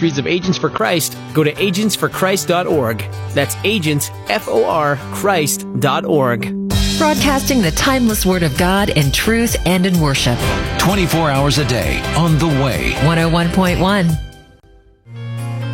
ministries of Agents for Christ, go to agentsforchrist.org. That's agents, F O R, Christ.org. Broadcasting the timeless Word of God in truth and in worship. 24 hours a day on the way. 101.1.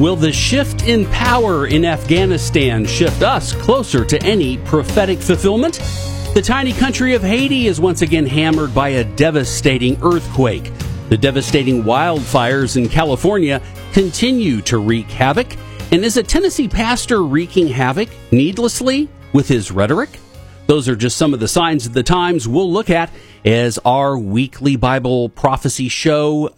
Will the shift in power in Afghanistan shift us closer to any prophetic fulfillment? The tiny country of Haiti is once again hammered by a devastating earthquake. The devastating wildfires in California continue to wreak havoc. And is a Tennessee pastor wreaking havoc needlessly with his rhetoric? Those are just some of the signs of the times we'll look at as our weekly Bible prophecy show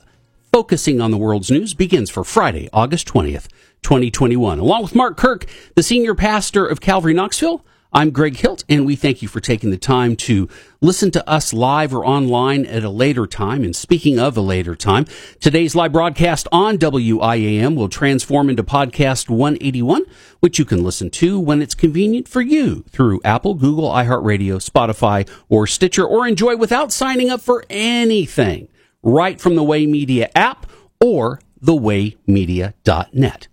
Focusing on the World's News begins for Friday, August 20th, 2021. Along with Mark Kirk, the senior pastor of Calvary Knoxville, I'm Greg Hilt, and we thank you for taking the time to listen to us live or online at a later time. And speaking of a later time, today's live broadcast on WIAM will transform into podcast 181, which you can listen to when it's convenient for you through Apple, Google, iHeartRadio, Spotify, or Stitcher, or enjoy without signing up for anything right from the Way Media app or thewaymedia.net.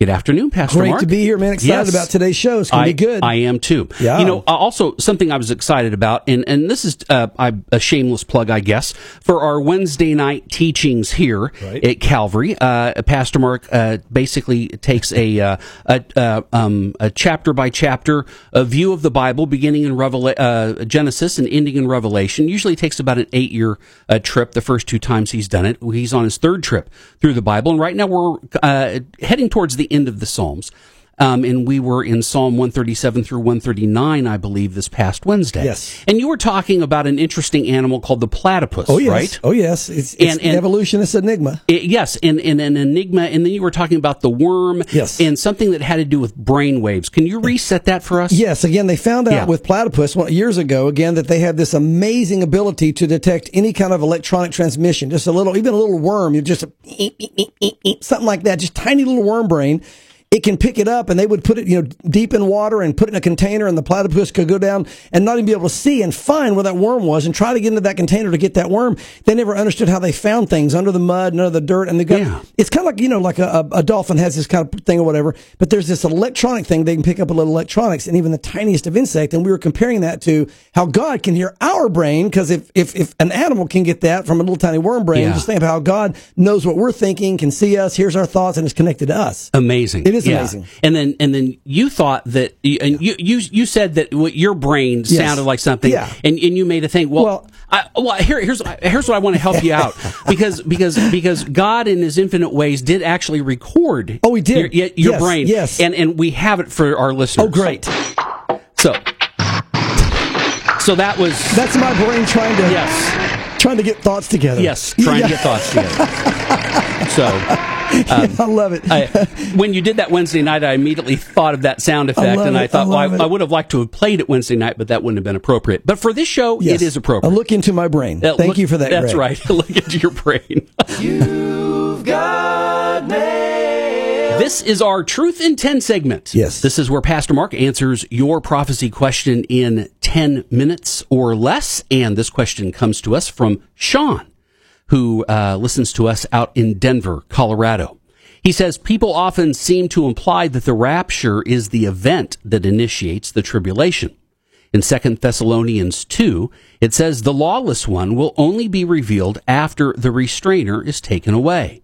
Good afternoon, Pastor Great Mark. to be here, man. Excited Yes. about today's show. It's going to be good. I am too. Yeah. You know, uh, also something I was excited about, and, and this is uh, I, a shameless plug, I guess, for our Wednesday night teachings here Right. at Calvary. Uh, Pastor Mark uh, basically takes a uh, a, uh, um, a chapter by chapter a view of the Bible, beginning in Revela- uh, Genesis and ending in Revelation. Usually takes about an eight year uh, trip. The first two times he's done it, he's on his third trip through the Bible, and right now we're uh, heading towards the end of the Psalms. Um, and we were in Psalm 137 through 139, I believe, this past Wednesday. Yes. And you were talking about an interesting animal called the platypus, oh yes. right? Oh yes. It's, it's And- the and- evolutionist enigma. It- yes, and, and an enigma, and then you were talking about the worm, Yes. and something that had to do with brain waves. Can you reset that for us? Yes, again, they found out Yeah. with platypus well, years ago, again, that they have this amazing ability to detect any kind of electronic transmission. Just a little, even a little worm, you just eep, eep, eep, eep, eep, something like that, just tiny little worm brain. It can pick it up and they would put it, you know, deep in water and put it in a container and the platypus could go down and not even be able to see and find where that worm was and try to get into that container to get that worm. They never understood how they found things under the mud and under the dirt and they got, Yeah. it's kind of like, you know, like a, a, dolphin has this kind of thing or whatever, but there's this electronic thing. They can pick up a little electronics and even the tiniest of insect. And we were comparing that to how God can hear our brain. Cause if, if, if an animal can get that from a little tiny worm brain, Yeah. just think about how God knows what we're thinking, can see us, hears our thoughts, and is connected to us. Amazing. It is Yeah. amazing. And then and then you thought that and you you you said that what your brain Yes. sounded like something Yeah. and, and you made a thing. Well, Well- I, well here, here's here's what I want to help you out because because because God in his infinite ways did actually record Oh, he did. your, your Yes, brain yes. and and we have it for our listeners. Oh, great. So so that was That's my brain trying to, yes trying to get thoughts together. yes trying to get thoughts together. So I love it. I, when you did that Wednesday night, I immediately thought of that sound effect, love and I thought, I well, I. I would have liked to have played it Wednesday night, but that wouldn't have been appropriate. But for this show, Yes. it is appropriate. A look into my brain. Uh, Thank look- you for that. That's Greg. right. look into your brain. This is our Truth in 10 segment. Yes. This is where Pastor Mark answers your prophecy question in 10 minutes or less. And this question comes to us from Sean, who uh, listens to us out in Denver, Colorado. He says people often seem to imply that the rapture is the event that initiates the tribulation. In 2 Thessalonians 2, it says the lawless one will only be revealed after the restrainer is taken away.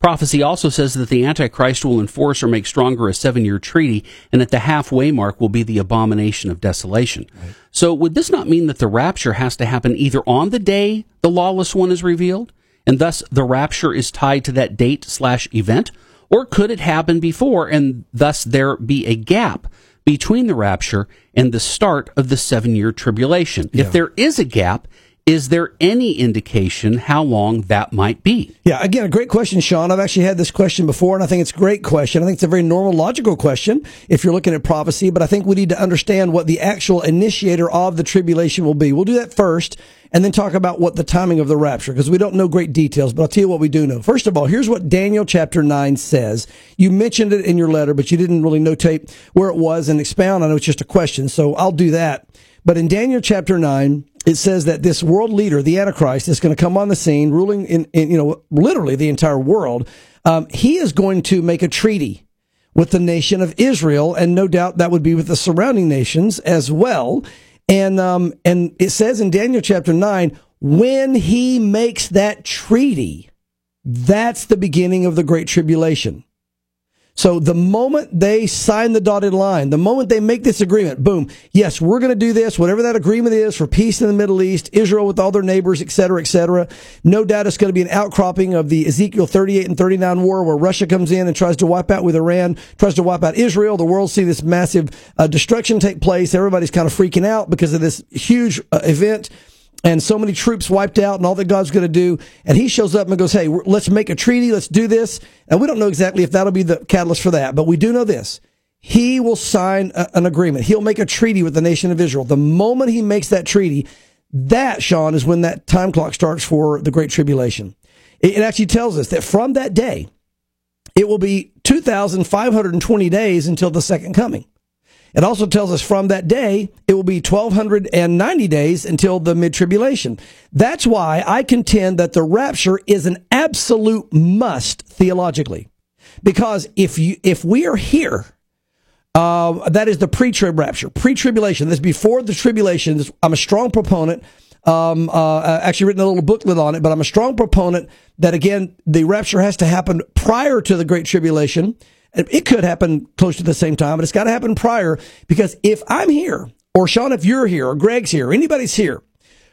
Prophecy also says that the Antichrist will enforce or make stronger a seven year treaty, and at the halfway mark will be the abomination of desolation. Right. So, would this not mean that the rapture has to happen either on the day the lawless one is revealed, and thus the rapture is tied to that date slash event? Or could it happen before, and thus there be a gap between the rapture and the start of the seven year tribulation? Yeah. If there is a gap, is there any indication how long that might be? Yeah, again, a great question, Sean. I've actually had this question before, and I think it's a great question. I think it's a very normal, logical question if you're looking at prophecy, but I think we need to understand what the actual initiator of the tribulation will be. We'll do that first, and then talk about what the timing of the rapture, because we don't know great details, but I'll tell you what we do know. First of all, here's what Daniel chapter 9 says. You mentioned it in your letter, but you didn't really notate where it was and expound. on it. it's just a question, so I'll do that. But in Daniel chapter 9, it says that this world leader, the Antichrist, is going to come on the scene, ruling in, in you know, literally the entire world. Um, he is going to make a treaty with the nation of Israel, and no doubt that would be with the surrounding nations as well. And um, and it says in Daniel chapter nine, when he makes that treaty, that's the beginning of the great tribulation. So the moment they sign the dotted line, the moment they make this agreement, boom, yes, we're going to do this, whatever that agreement is for peace in the Middle East, Israel with all their neighbors, et cetera, et cetera. No doubt it's going to be an outcropping of the Ezekiel 38 and 39 war where Russia comes in and tries to wipe out with Iran, tries to wipe out Israel. The world see this massive uh, destruction take place. Everybody's kind of freaking out because of this huge uh, event and so many troops wiped out and all that God's going to do. And he shows up and goes, Hey, let's make a treaty. Let's do this. And we don't know exactly if that'll be the catalyst for that, but we do know this. He will sign a, an agreement. He'll make a treaty with the nation of Israel. The moment he makes that treaty, that, Sean, is when that time clock starts for the Great Tribulation. It, it actually tells us that from that day, it will be 2,520 days until the second coming. It also tells us from that day, it will be 1290 days until the mid tribulation. That's why I contend that the rapture is an absolute must theologically. Because if you, if we are here, uh, that is the pre-trib rapture, pre-tribulation. This before the tribulation. I'm a strong proponent. Um, uh, actually written a little booklet on it, but I'm a strong proponent that again, the rapture has to happen prior to the great tribulation it could happen close to the same time, but it's got to happen prior because if I'm here, or Sean, if you're here, or Greg's here, or anybody's here,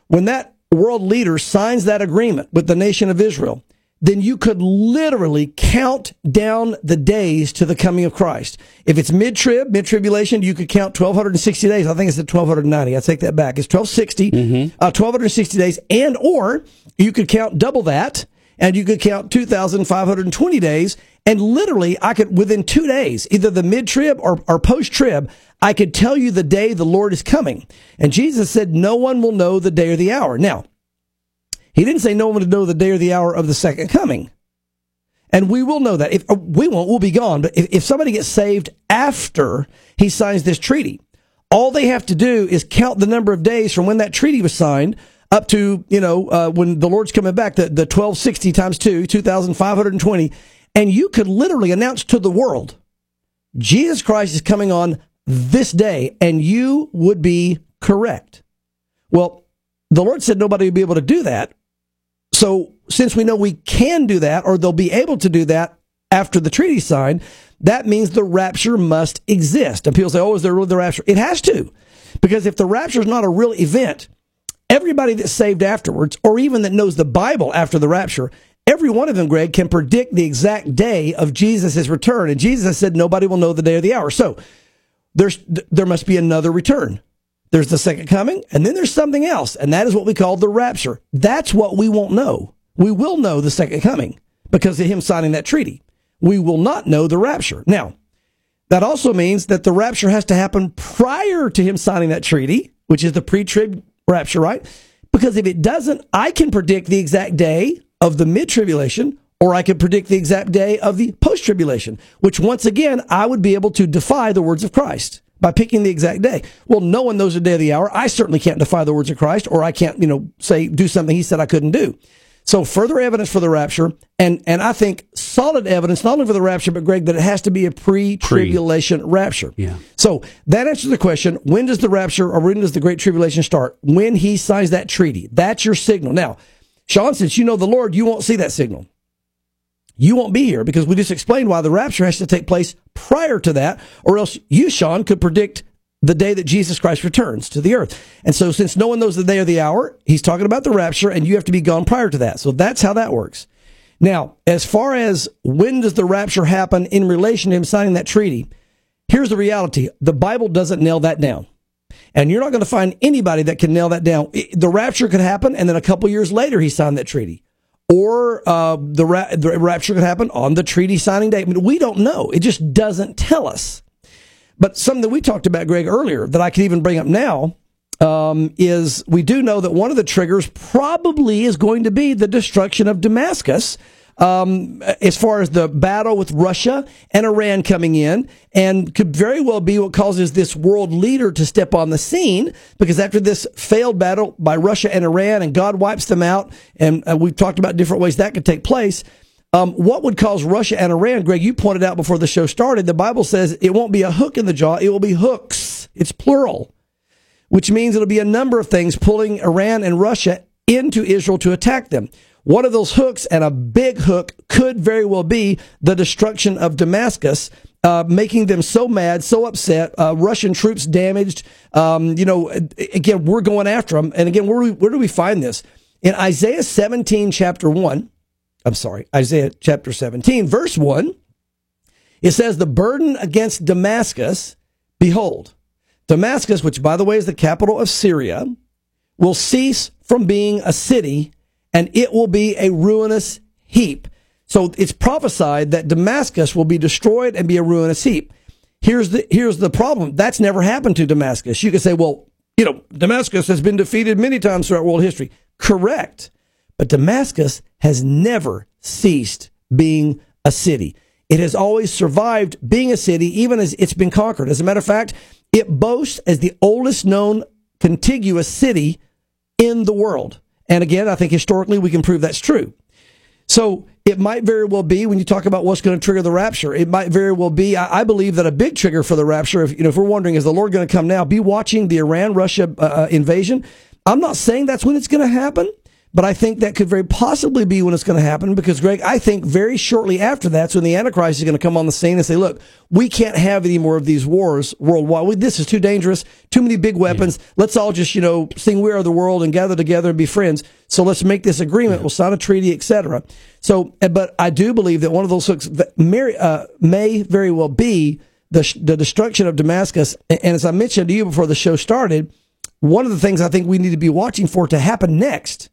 when that world leader signs that agreement with the nation of Israel, then you could literally count down the days to the coming of Christ. If it's mid-trib, mid-tribulation, you could count 1260 days. I think it's at 1290. I take that back. It's 1260, mm-hmm. uh, 1260 days, and or you could count double that, and you could count 2520 days and literally, I could, within two days, either the mid trib or, or post trib, I could tell you the day the Lord is coming. And Jesus said, no one will know the day or the hour. Now, he didn't say no one would know the day or the hour of the second coming. And we will know that. If uh, we won't, we'll be gone. But if, if somebody gets saved after he signs this treaty, all they have to do is count the number of days from when that treaty was signed up to, you know, uh, when the Lord's coming back, the, the 1260 times two, 2,520 and you could literally announce to the world, Jesus Christ is coming on this day, and you would be correct. Well, the Lord said nobody would be able to do that. So, since we know we can do that, or they'll be able to do that after the treaty signed, that means the rapture must exist. And people say, oh, is there really the rapture? It has to. Because if the rapture is not a real event, everybody that's saved afterwards, or even that knows the Bible after the rapture, Every one of them, Greg, can predict the exact day of Jesus' return. And Jesus said nobody will know the day or the hour. So there's, there must be another return. There's the second coming, and then there's something else, and that is what we call the rapture. That's what we won't know. We will know the second coming because of him signing that treaty. We will not know the rapture. Now, that also means that the rapture has to happen prior to him signing that treaty, which is the pre-trib rapture, right? Because if it doesn't, I can predict the exact day of the mid tribulation, or I could predict the exact day of the post tribulation, which once again, I would be able to defy the words of Christ by picking the exact day. Well, no one knows the day of the hour. I certainly can't defy the words of Christ, or I can't, you know, say, do something he said I couldn't do. So further evidence for the rapture, and, and I think solid evidence, not only for the rapture, but Greg, that it has to be a pre-tribulation pre. rapture. Yeah. So that answers the question, when does the rapture, or when does the great tribulation start? When he signs that treaty. That's your signal. Now, Sean, since you know the Lord, you won't see that signal. you won't be here because we just explained why the rapture has to take place prior to that, or else you, Sean, could predict the day that Jesus Christ returns to the earth. And so, since no one knows the day or the hour, he's talking about the rapture, and you have to be gone prior to that. So that's how that works. Now, as far as when does the rapture happen in relation to him signing that treaty, here's the reality: the Bible doesn't nail that down. And you're not going to find anybody that can nail that down. The rapture could happen, and then a couple years later, he signed that treaty or uh, the, ra- the rapture could happen on the treaty signing date. I mean, we don't know. It just doesn't tell us. But something that we talked about, Greg, earlier that I could even bring up now um, is we do know that one of the triggers probably is going to be the destruction of Damascus um, as far as the battle with Russia and Iran coming in, and could very well be what causes this world leader to step on the scene. Because after this failed battle by Russia and Iran, and God wipes them out, and uh, we've talked about different ways that could take place. Um, what would cause Russia and Iran, Greg? You pointed out before the show started. The Bible says it won't be a hook in the jaw; it will be hooks. It's plural, which means it'll be a number of things pulling Iran and Russia into Israel to attack them. One of those hooks and a big hook could very well be the destruction of Damascus. Uh, making them so mad, so upset. Uh, Russian troops damaged. Um, you know, again, we're going after them. And again, where we, where do we find this? In Isaiah 17, chapter 1, I'm sorry, Isaiah chapter 17, verse 1, it says, The burden against Damascus, behold, Damascus, which by the way is the capital of Syria, will cease from being a city and it will be a ruinous heap. So it's prophesied that Damascus will be destroyed and be a ruinous heap. Here's the here's the problem. That's never happened to Damascus. You can say, well, you know, Damascus has been defeated many times throughout world history. Correct. But Damascus has never ceased being a city. It has always survived being a city, even as it's been conquered. As a matter of fact, it boasts as the oldest known contiguous city in the world. And again, I think historically we can prove that's true. So it might very well be when you talk about what's going to trigger the rapture. It might very well be. I, I believe that a big trigger for the rapture, if you know, if we're wondering, is the Lord going to come now? Be watching the Iran Russia uh, uh, invasion. I'm not saying that's when it's going to happen. But I think that could very possibly be when it's going to happen because, Greg, I think very shortly after that's when the Antichrist is going to come on the scene and say, look, we can't have any more of these wars worldwide. We, this is too dangerous, too many big weapons. Yeah. Let's all just, you know, sing We Are the World and gather together and be friends. So let's make this agreement. Yeah. We'll sign a treaty, etc. So, eh, but I do believe that one of those hooks may, uh, may very well be the, the destruction of Damascus. And as I mentioned to you before the show started, one of the things I think we need to be watching for to happen next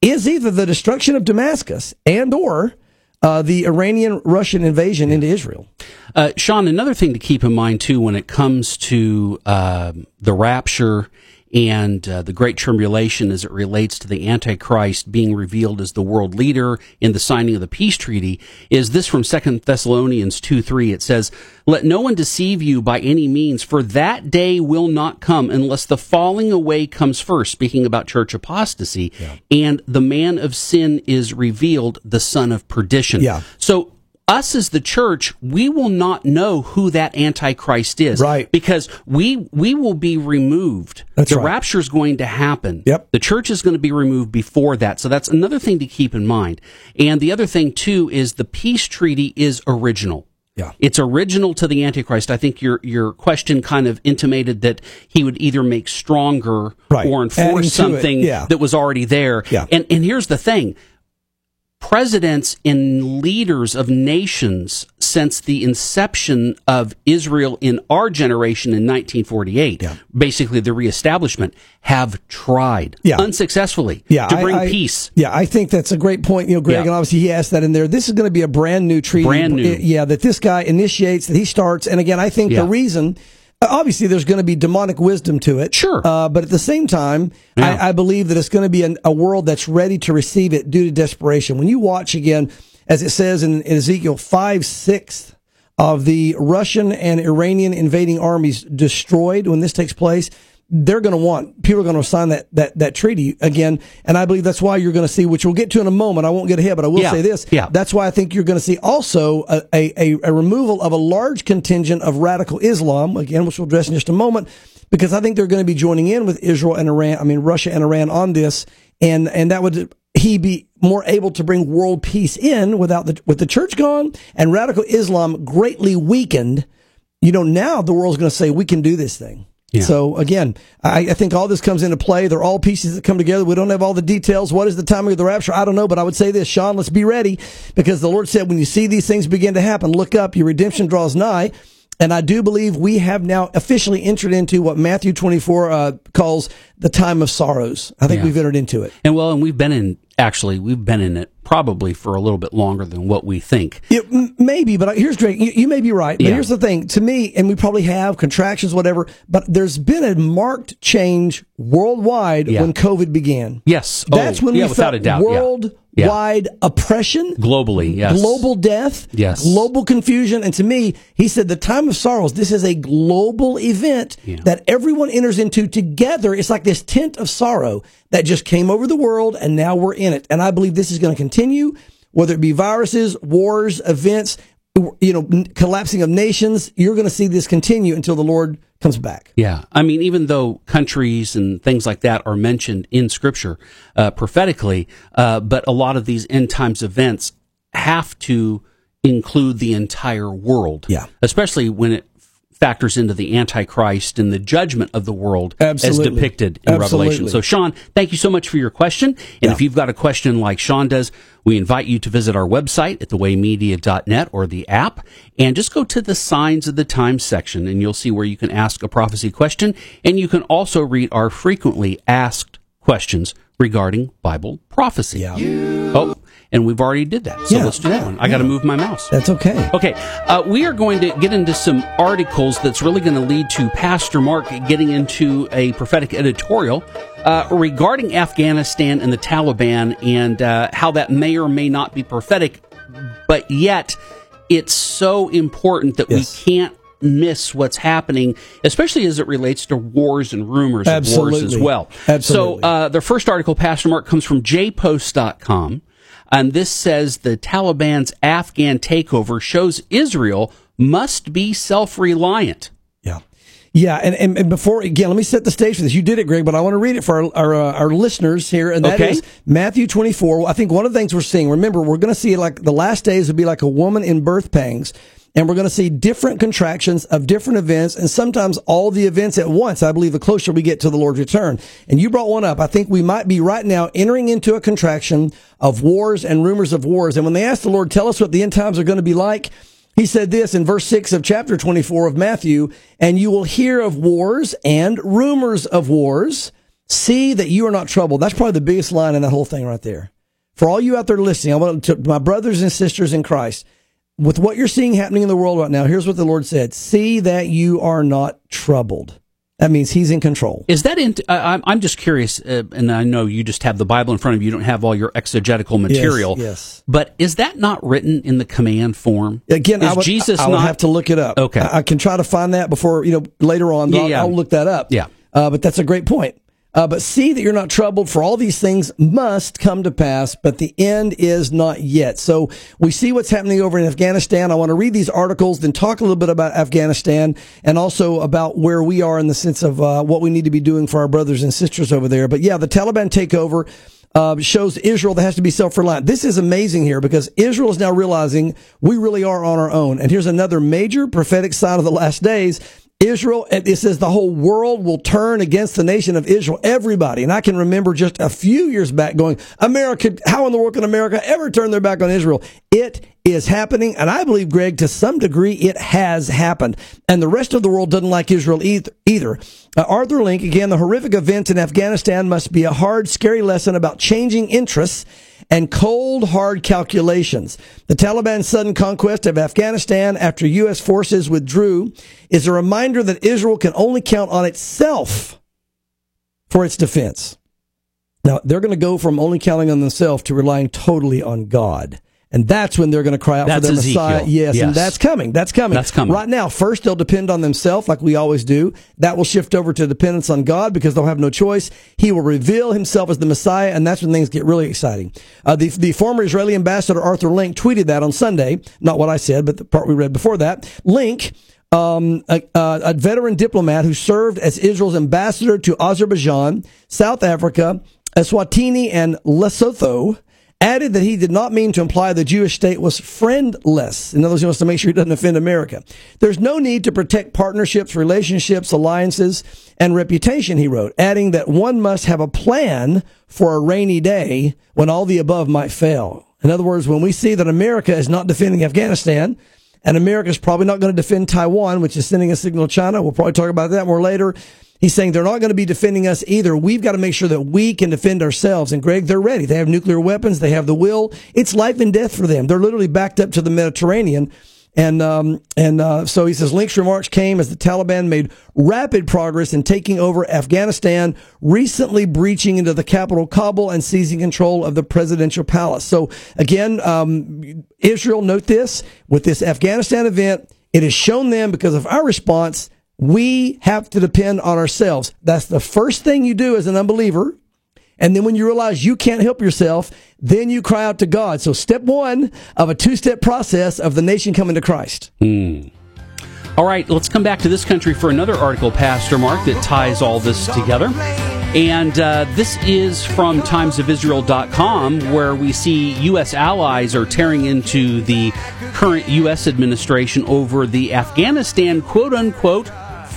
is either the destruction of Damascus and or uh, the Iranian Russian invasion into Israel. Uh, Sean, another thing to keep in mind too when it comes to uh, the rapture and uh, the Great Tribulation as it relates to the Antichrist being revealed as the world leader in the signing of the peace treaty is this from Second Thessalonians 2 3. It says, Let no one deceive you by any means, for that day will not come unless the falling away comes first, speaking about church apostasy, yeah. and the man of sin is revealed, the son of perdition. Yeah. So us as the church, we will not know who that antichrist is. Right. Because we we will be removed. That's the right. rapture is going to happen. Yep. The church is going to be removed before that. So that's another thing to keep in mind. And the other thing too is the peace treaty is original. Yeah. It's original to the Antichrist. I think your your question kind of intimated that he would either make stronger right. or enforce something yeah. that was already there. Yeah. And and here's the thing presidents and leaders of nations since the inception of Israel in our generation in 1948, yeah. basically the reestablishment, have tried yeah. unsuccessfully yeah, to bring I, I, peace. Yeah, I think that's a great point, you know, Greg, yeah. and obviously he asked that in there. This is going to be a brand new treaty. Brand new. Yeah, that this guy initiates, that he starts. And again, I think the reason obviously there's going to be demonic wisdom to it. Sure. Uh, but at the same time, Yeah. I, I believe that it's going to be an, a world that's ready to receive it due to desperation. When you watch again, as it says in, in Ezekiel, five sixths of the Russian and Iranian invading armies destroyed when this takes place, they're going to want people are going to sign that that that treaty again, and I believe that's why you're going to see, which we'll get to in a moment. I won't get ahead, but I will Yeah. say this: Yeah. that's why I think you're going to see also a, a, a removal of a large contingent of radical Islam, again, which we'll address in just a moment, because I think they're going to be joining in with Israel and Iran, I mean, Russia and Iran on this. And, and that would he be more able to bring world peace in without the with the church gone and radical Islam greatly weakened. You know, now the world's going to say we can do this thing. Yeah. So again, I, I think all this comes into play. They're all pieces that come together. We don't have all the details. What is the timing of the rapture? I don't know, but I would say this, Sean, let's be ready because the Lord said when you see these things begin to happen, look up, your redemption draws nigh. And I do believe we have now officially entered into what Matthew 24 uh, calls the time of sorrows. I think Yeah. we've entered into it. And well, and we've been in actually we've been in it probably for a little bit longer than what we think. M- maybe, but here's Drake. You, you may be right, but Yeah. here's the thing. To me, and we probably have contractions, whatever. But there's been a marked change worldwide Yeah. when COVID began. Yes. Oh, That's Oh, when yeah, we without felt a doubt. Yeah. worldwide oppression, Globally, mm, yes. global death, Yes. global confusion. And to me, he said the time of sorrows. This is a global event Yeah. that everyone enters into together. It's like this tent of sorrow that just came over the world, and now we're in it. And I believe this is going to continue, whether it be viruses, wars, events, you know, collapsing of nations. You're going to see this continue until the Lord comes back. Yeah. I mean, even though countries and things like that are mentioned in scripture uh, prophetically, uh, but a lot of these end times events have to include the entire world. Yeah. Especially when it factors into the Antichrist and the judgment of the world as depicted in Revelation. So, Sean, thank you so much for your question. And if you've got a question like Sean does, we invite you to visit our website at thewaymedia.net or the app and just go to the signs of the times section and you'll see where you can ask a prophecy question. And you can also read our frequently asked questions regarding Bible prophecy. Yeah. Oh, and we've already did that. So Yeah. let's do that one. I got to move my mouse. That's okay. Okay, uh, we are going to get into some articles that's really going to lead to Pastor Mark getting into a prophetic editorial uh, regarding Afghanistan and the Taliban and uh, how that may or may not be prophetic, but yet it's so important that Yes. we can't miss what's happening, especially as it relates to wars and rumors of wars as well. Absolutely. So uh, the first article, Pastor Mark, comes from jpost.com. And this says the Taliban's Afghan takeover shows Israel must be self reliant. Yeah. And, and, and before again, let me set the stage for this. You did it, Greg, but I want to read it for our our, uh, our listeners here, and that is Okay. Matthew twenty four. I think one of the things we're seeing. Remember, we're going to see like the last days would be like a woman in birth pangs, and we're going to see different contractions of different events, and sometimes all the events at once. I believe the closer we get to the Lord's return. And you brought one up. I think we might be right now entering into a contraction of wars and rumors of wars. And when they asked the Lord, "Tell us what the end times are going to be like," He said this in verse 6 of chapter 24 of Matthew, and you will hear of wars and rumors of wars. See that you are not troubled. That's probably the biggest line in that whole thing right there. For all you out there listening, I want to, my brothers and sisters in Christ, with what you're seeing happening in the world right now, here's what the Lord said. See that you are not troubled. That means he's in control. Is that in? Uh, I'm, I'm just curious, uh, and I know you just have the Bible in front of you. You don't have all your exegetical material. yes. But is that not written in the command form? Again, is I would, Jesus I would not have to look it up. Okay. I, I can try to find that before, you know, later on. Yeah, I'll, yeah. I'll look that up. Yeah. Uh, but that's a great point. Uh, but see that you're not troubled, for all these things must come to pass, but the end is not yet. So we see what's happening over in Afghanistan. I want to read these articles, then talk a little bit about Afghanistan and also about where we are in the sense of uh, what we need to be doing for our brothers and sisters over there. But yeah, the Taliban takeover uh, shows Israel that has to be self-reliant. This is amazing here because Israel is now realizing we really are on our own. And here's another major prophetic sign of the last days. Israel, it says the whole world will turn against the nation of Israel. Everybody. And I can remember just a few years back going, America, how in the world can America ever turn their back on Israel? It is happening. And I believe, Greg, to some degree, it has happened. And the rest of the world doesn't like Israel either. either. Uh, Arthur Lenk, again, the horrific events in Afghanistan must be a hard, scary lesson about changing interests and cold, hard calculations. The Taliban's sudden conquest of Afghanistan after U.S. forces withdrew is a reminder that Israel can only count on itself for its defense. Now, they're going to go from only counting on themselves to relying totally on God. And that's when they're going to cry out That's for their Ezekiel. Messiah. Yes, Yes. and that's coming. That's coming. That's coming. Right now, first they'll depend on themselves like we always do. That will shift over to dependence on God because they'll have no choice. He will reveal himself as the Messiah, and that's when things get really exciting. Uh, the, the former Israeli ambassador Arthur Lenk tweeted that on Sunday. Not what I said, but the part we read before that. Lenk um, a, a, a veteran diplomat who served as Israel's ambassador to Azerbaijan, South Africa, Eswatini and Lesotho, added that he did not mean to imply the Jewish state was friendless. In other words, he wants to make sure he doesn't offend America. There's no need to protect partnerships, relationships, alliances, and reputation, he wrote, adding that one must have a plan for a rainy day when all the above might fail. In other words, when we see that America is not defending Afghanistan, and America is probably not going to defend Taiwan, which is sending a signal to China. We'll probably talk about that more later. He's saying they're not going to be defending us either. We've got to make sure that we can defend ourselves. And Greg, they're ready. They have nuclear weapons. They have the will. It's life and death for them. They're literally backed up to the Mediterranean. And um, and uh, so he says Lenk's remarks came as the Taliban made rapid progress in taking over Afghanistan, recently breaching into the capital Kabul and seizing control of the presidential palace. So again, um, Israel, note this with this Afghanistan event, it has shown them because of our response we have to depend on ourselves. That's the first thing you do as an unbeliever. And then when you realize you can't help yourself, then you cry out to God. So step one of a two step process of the nation coming to Christ. Mm. All right, let's come back to this country for another article, Pastor Mark, that ties all this together. And uh, this is from timesofisrael.com, where we see U.S. allies are tearing into the current U.S. administration over the Afghanistan quote unquote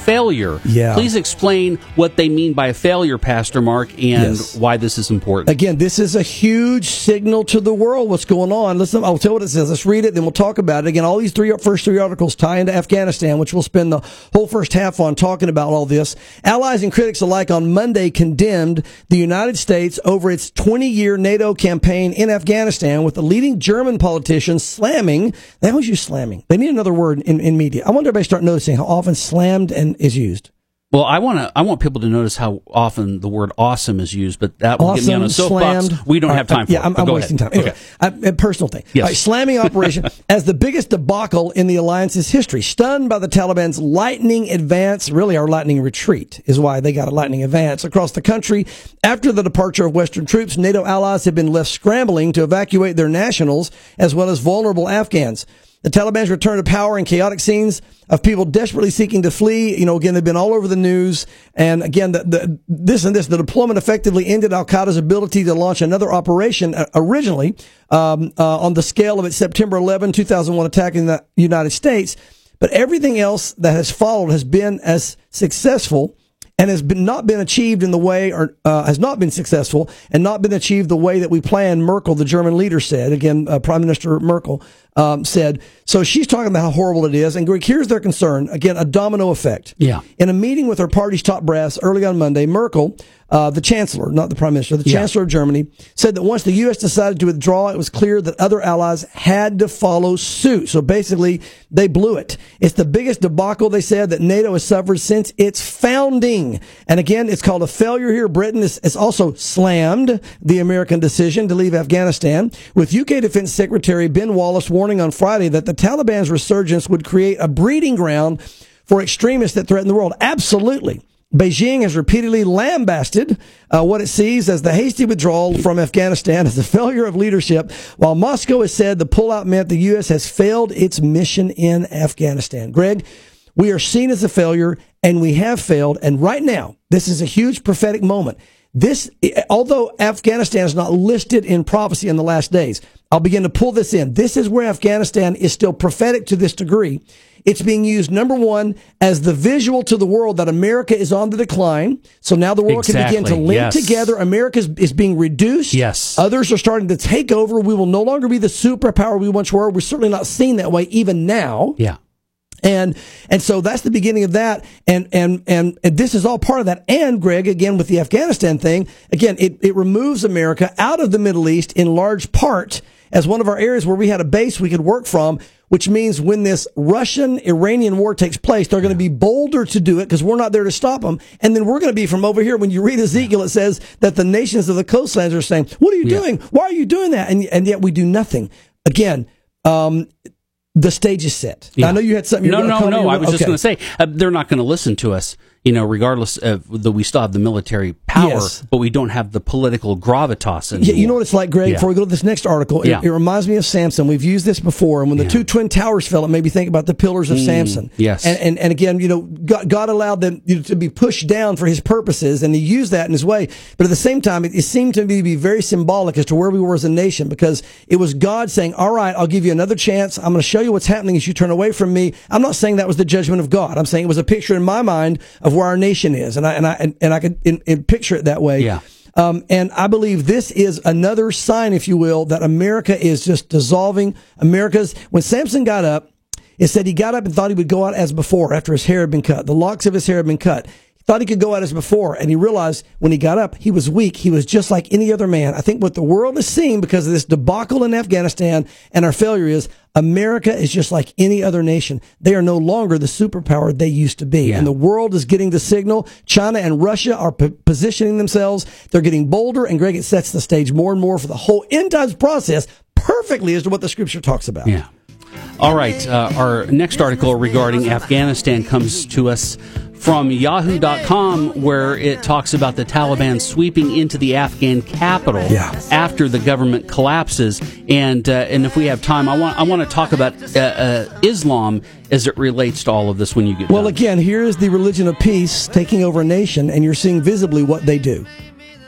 failure. Yeah. Please explain what they mean by a failure, Pastor Mark, and Yes. why this is important. Again, this is a huge signal to the world what's going on. Listen, I'll tell you what it says. Let's read it, then we'll talk about it. Again, all these three first three articles tie into Afghanistan, which we'll spend the whole first half on talking about all this. Allies and critics alike on Monday condemned the United States over its 20 year NATO campaign in Afghanistan, with the leading German politician slamming. They always use slamming. They need another word in, in media. I wonder if to start noticing how often slammed and is used. Well, I want to. I want people to notice how often the word "awesome" is used, but that will get me on a Awesome, soapbox. slammed. We don't All have right, uh, time for yeah, it. I'm, I'm wasting ahead. time. Anyway, Okay. I- uh, a personal thing. Yes. Right, slamming operation as the biggest debacle in the alliance's history. Stunned by the Taliban's lightning advance, really our lightning retreat is why they got a lightning advance across the country. After the departure of Western troops, NATO allies have been left scrambling to evacuate their nationals as well as vulnerable Afghans. The Taliban's return to power and chaotic scenes of people desperately seeking to flee. You know, again, they've been all over the news. And again, the, the, this and this, the deployment effectively ended Al Qaeda's ability to launch another operation uh, originally um, uh, on the scale of its September 11, 2001 attack in the United States. But everything else that has followed has been as successful and has been not been achieved in the way or uh, has not been successful and not been achieved the way that we planned. Merkel, the German leader, said again. Uh, Prime Minister Merkel um, said. So she's talking about how horrible it is. And Greg, here's their concern. Again, a domino effect. Yeah. In a meeting with her party's top brass early on Monday, Merkel, uh, the chancellor, not the prime minister, the Yeah. chancellor of Germany, said that once the U.S. decided to withdraw, it was clear that other allies had to follow suit. So basically, they blew it. It's the biggest debacle, they said, that NATO has suffered since its founding. And again, it's called a failure here. Britain has has also slammed the American decision to leave Afghanistan, with UK Defense Secretary Ben Wallace warning on Friday that the Taliban's resurgence would create a breeding ground for extremists that threaten the world. Absolutely. Beijing has repeatedly lambasted uh, what it sees as the hasty withdrawal from Afghanistan as a failure of leadership, while Moscow has said the pullout meant the U.S. has failed its mission in Afghanistan. Greg, we are seen as a failure, and we have failed. And right now, this is a huge prophetic moment. This, although Afghanistan is not listed in prophecy in the last days, I'll begin to pull this in. This is where Afghanistan is still prophetic to this degree. It's being used, number one, as the visual to the world that America is on the decline. So now the world can begin to link yes. together. America is, is being reduced. Yes. Others are starting to take over. We will no longer be the superpower we once were. We're certainly not seen that way even now. Yeah. And and so that's the beginning of that. And and and, and this is all part of that. And Greg, again with the Afghanistan thing, again it, it removes America out of the Middle East in large part as one of our areas where we had a base we could work from. Which means when this Russian Iranian war takes place, they're going to be bolder to do it because we're not there to stop them. And then we're going to be from over here. When you read Ezekiel, it says that the nations of the coastlands are saying, "What are you Yeah. doing? Why are you doing that?" And and yet we do nothing. Again, um, the stage is set. Now, I know you had something. you No, no, no. I was just going to say uh, they're not going to listen to us. You know, regardless of that we still have the military power, Yes. but we don't have the political gravitas. Anymore. Yeah, you know what it's like, Greg. Yeah. Before we go to this next article, it, Yeah. it reminds me of Samson. We've used this before, and when the Yeah. two twin towers fell, it made me think about the pillars of mm, Samson. yes. and, and and again, you know, God, God allowed them you know, to be pushed down for His purposes, and He used that in His way. But at the same time, it, it seemed to me to be very symbolic as to where we were as a nation, because it was God saying, "All right, I'll give you another chance. I'm going to show you what's happening as you turn away from me." I'm not saying that was the judgment of God. I'm saying it was a picture in my mind of where our nation is, and I and I and, and I could in, in picture it that way. Yeah. Um, and I believe this is another sign, if you will, that America is just dissolving. America's, when Samson got up, it said he got up and thought he would go out as before after his hair had been cut. The locks of his hair had been cut. Thought he could go out as before. And he realized when he got up, he was weak. He was just like any other man. I think what the world is seeing because of this debacle in Afghanistan and our failure is America is just like any other nation. They are no longer the superpower they used to be. Yeah. And the world is getting the signal. China and Russia are p- positioning themselves. They're getting bolder. And Greg, it sets the stage more and more for the whole end times process perfectly as to what the scripture talks about. Yeah. All right. Uh, our next article regarding Afghanistan comes to us from yahoo.com where it talks about the Taliban sweeping into the Afghan capital Yeah. after the government collapses. And uh, and if we have time, I want I want to talk about uh, uh, Islam as it relates to all of this when you get Well, done. again, here is the religion of peace taking over a nation, and you're seeing visibly what they do.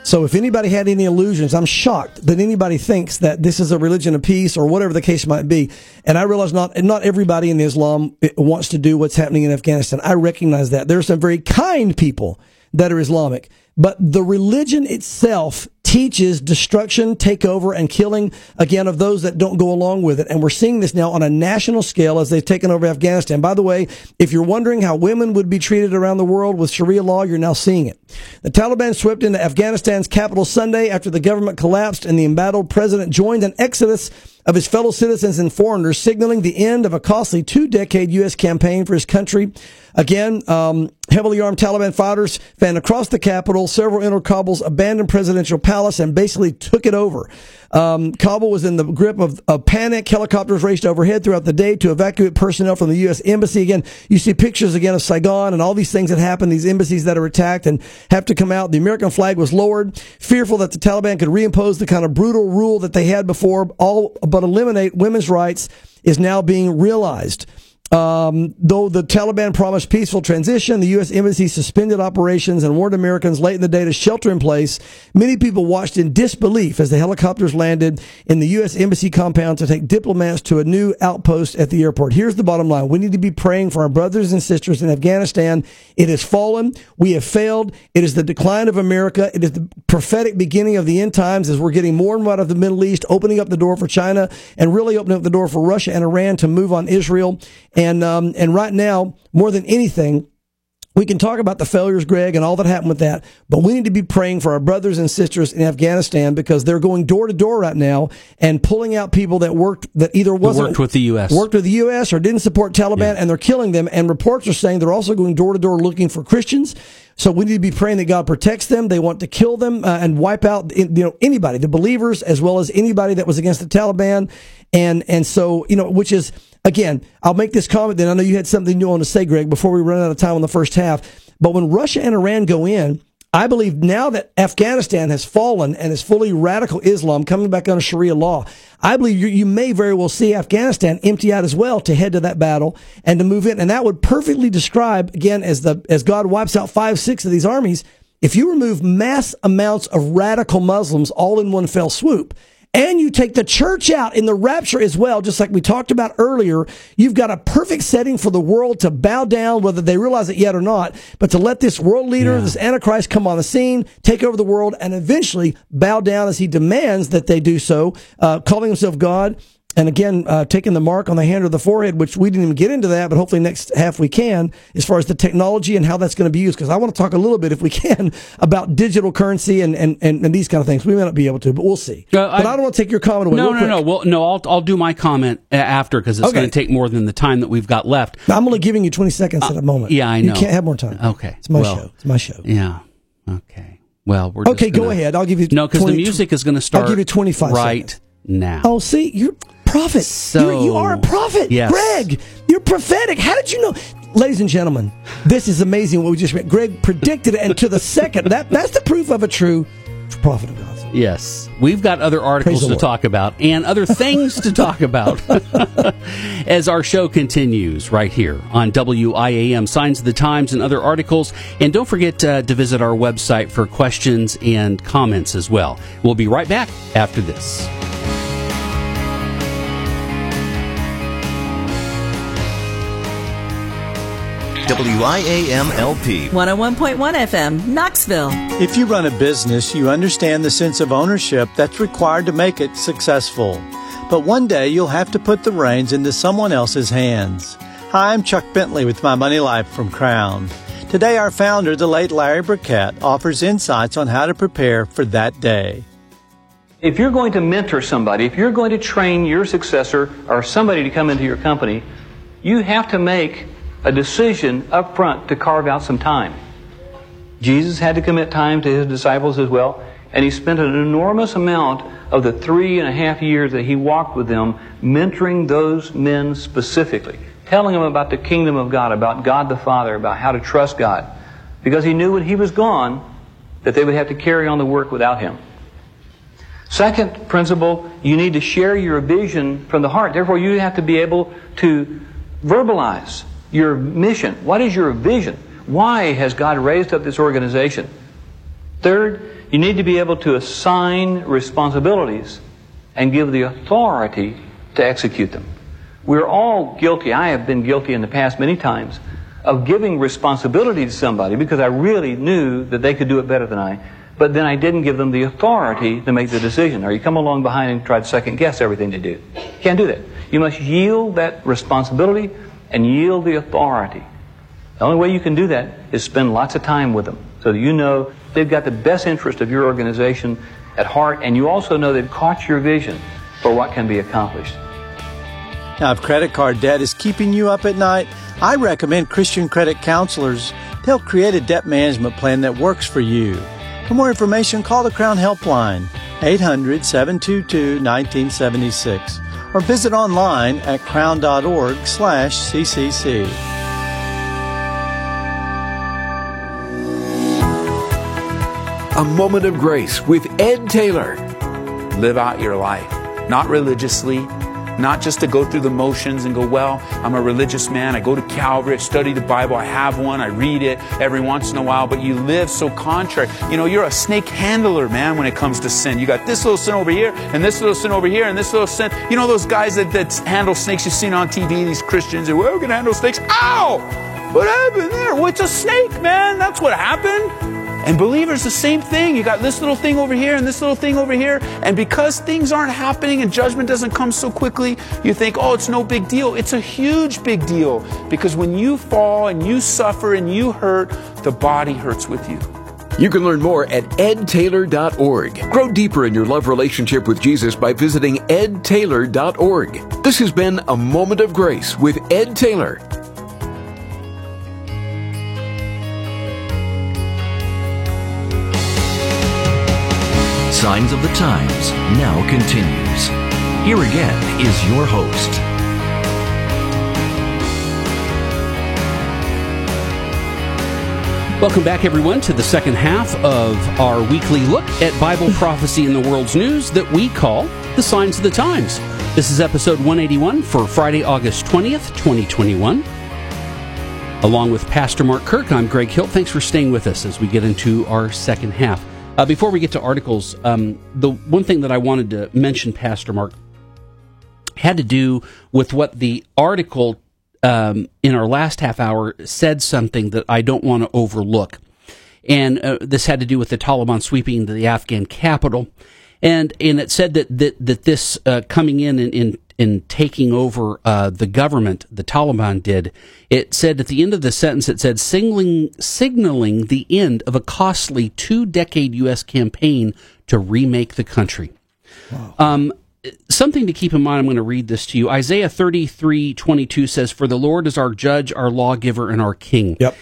So, if anybody had any illusions, I'm shocked that anybody thinks that this is a religion of peace or whatever the case might be. And I realize not not everybody in Islam eh, wants to do what's happening in Afghanistan. I recognize that there are some very kind people that are Islamic, but the religion itself teaches destruction, takeover, and killing again of those that don't go along with it. And we're seeing this now on a national scale as they've taken over Afghanistan. By the way, if you're wondering how women would be treated around the world with Sharia law, you're now seeing it. The Taliban swept into Afghanistan's capital Sunday after the government collapsed and the embattled president joined an exodus of his fellow citizens and foreigners, signaling the end of a costly two decade U.S. campaign for his country. Again, um, heavily armed Taliban fighters fanned across the capital. Several entered Kabul's abandoned presidential palace and basically took it over. Um, Kabul was in the grip of, of panic. Helicopters raced overhead throughout the day to evacuate personnel from the U.S. embassy. Again, you see pictures again of Saigon and all these things that happen, these embassies that are attacked and have to come out. The American flag was lowered, fearful that the Taliban could reimpose the kind of brutal rule that they had before, all but eliminate women's rights is now being realized. Um, though the Taliban promised peaceful transition, the U.S. Embassy suspended operations and warned Americans late in the day to shelter in place. Many people watched in disbelief as the helicopters landed in the U.S. Embassy compound to take diplomats to a new outpost at the airport. Here's the bottom line. We need to be praying for our brothers and sisters in Afghanistan. It has fallen. We have failed. It is the decline of America. It is the prophetic beginning of the end times as we're getting more and more out of the Middle East, opening up the door for China and really opening up the door for Russia and Iran to move on Israel. And um, and right now, more than anything, we can talk about the failures, Greg, and all that happened with that, but we need to be praying for our brothers and sisters in Afghanistan because they're going door to door right now and pulling out people that worked that either wasn't worked with the U.S. worked with the U.S. or didn't support Taliban, and they're killing them. And reports are saying they're also going door to door looking for Christians. So we need to be praying that God protects them. They want to kill them uh, and wipe out you know anybody, the believers as well as anybody that was against the Taliban. And and so you know, which is again, I'll make this comment. Then I know you had something you want to say, Greg, before we run out of time on the first half. But when Russia and Iran go in. I believe now that Afghanistan has fallen and is fully radical Islam coming back under Sharia law, I believe you, you may very well see Afghanistan empty out as well to head to that battle and to move in. And that would perfectly describe, again, as the, as God wipes out five, six of these armies, if you remove mass amounts of radical Muslims all in one fell swoop, and you take the church out in the rapture as well, just like we talked about earlier, you've got a perfect setting for the world to bow down, whether they realize it yet or not, but to let this world leader, Yeah. this Antichrist come on the scene, take over the world, and eventually bow down as he demands that they do so, uh, calling himself God. And again, uh, taking the mark on the hand or the forehead, which we didn't even get into that, but hopefully next half we can, as far as the technology and how that's going to be used. Because I want to talk a little bit, if we can, about digital currency and, and, and, and these kind of things. We may not be able to, but we'll see. Uh, but I- I don't want to take your comment away. No, no, quick. no. Well, no. I'll I'll do my comment after because it's Okay. going to take more than the time that we've got left. I'm only giving you 20 seconds at a moment. Uh, yeah, I know. You can't have more time. Okay. It's my Well, show. It's my show. Yeah. Okay. Well, we're Okay, go gonna- ahead. I'll give you no because the music is going to start. I'll give you 25 right seconds. now. Oh, see, you're prophet. So- you're, you are a prophet. Yes. Greg, you're prophetic. How did you know? Ladies and gentlemen, this is amazing what we just read. Greg predicted it, and to the second, that, that's the proof of a true prophet of God. Yes, we've got other articles to Lord. talk about and other things to talk about as our show continues right here on WIAM Signs of the Times and other articles. And don't forget uh, to visit our website for questions and comments as well. We'll be right back after this. WIAM-LP. 101.1 FM, Knoxville. If you run a business, you understand the sense of ownership that's required to make it successful. But one day you'll have to put the reins into someone else's hands. Hi, I'm Chuck Bentley with My Money Life from Crown. Today, our founder, the late Larry Burkett, offers insights on how to prepare for that day. If you're going to mentor somebody, if you're going to train your successor or somebody to come into your company, you have to make a decision up front to carve out some time. Jesus had to commit time to his disciples as well, and he spent an enormous amount of the three and a half years that he walked with them mentoring those men specifically, telling them about the kingdom of God, about God the Father, about how to trust God, because he knew when he was gone that they would have to carry on the work without him. Second principle, you need to share your vision from the heart. Therefore, you have to be able to verbalize your mission. What is your vision? Why has God raised up this organization? Third, you need to be able to assign responsibilities and give the authority to execute them. We're all guilty. I have been guilty in the past many times of giving responsibility to somebody because I really knew that they could do it better than I. But then I didn't give them the authority to make the decision. Or you come along behind and try to second guess everything they do. You can't do that. You must yield that responsibility and yield the authority. The only way you can do that is spend lots of time with them so you know they've got the best interest of your organization at heart and you also know they've caught your vision for what can be accomplished. Now, if credit card debt is keeping you up at night, I recommend Christian Credit Counselors. They'll create a debt management plan that works for you. For more information, call the Crown Helpline, 800 722 1976, or visit online at crown.org slash ccc. A Moment of Grace with Ed Taylor. Live out your life, not religiously, not just to go through the motions and go, well, I'm a religious man. I go to Calvary, I study the Bible, I have one, I read it every once in a while, but you live so contrary. You know, you're a snake handler, man, when it comes to sin. You got this little sin over here, and this little sin over here, and this little sin. You know those guys that, that handle snakes you've seen on TV, these Christians, and well, we can handle snakes. Ow! What happened there? Well, a snake, man. That's what happened. And believers, the same thing. You got this little thing over here and this little thing over here. And because things aren't happening and judgment doesn't come so quickly, you think, oh, it's no big deal. It's a huge big deal. Because when you fall and you suffer and you hurt, the body hurts with you. You can learn more at edtaylor.org. Grow deeper in your love relationship with Jesus by visiting edtaylor.org. This has been A Moment of Grace with Ed Taylor. Signs of the Times now continues. Here again is your host. Welcome back, everyone, to the second half of our weekly look at Bible prophecy in the world's news that we call the Signs of the Times. This is episode 181 for Friday, August 20th, 2021. Along with Pastor Mark Kirk, I'm Greg Hill. Thanks for staying with us as we get into our second half. Uh, before we get to articles, um, the one thing that I wanted to mention, Pastor Mark, had to do with what the article um, in our last half hour said something that I don't want to overlook. And uh, this had to do with the Taliban sweeping the Afghan capital. And, and it said that, that, that this uh, coming in and in, in taking over uh, the government, the Taliban did, it said at the end of the sentence, it said signaling, signaling the end of a costly two decade U.S. campaign to remake the country. Wow. Um, something to keep in mind. I'm going to read this to you. Isaiah 33 22 says, For the Lord is our judge, our lawgiver, and our king. Yep.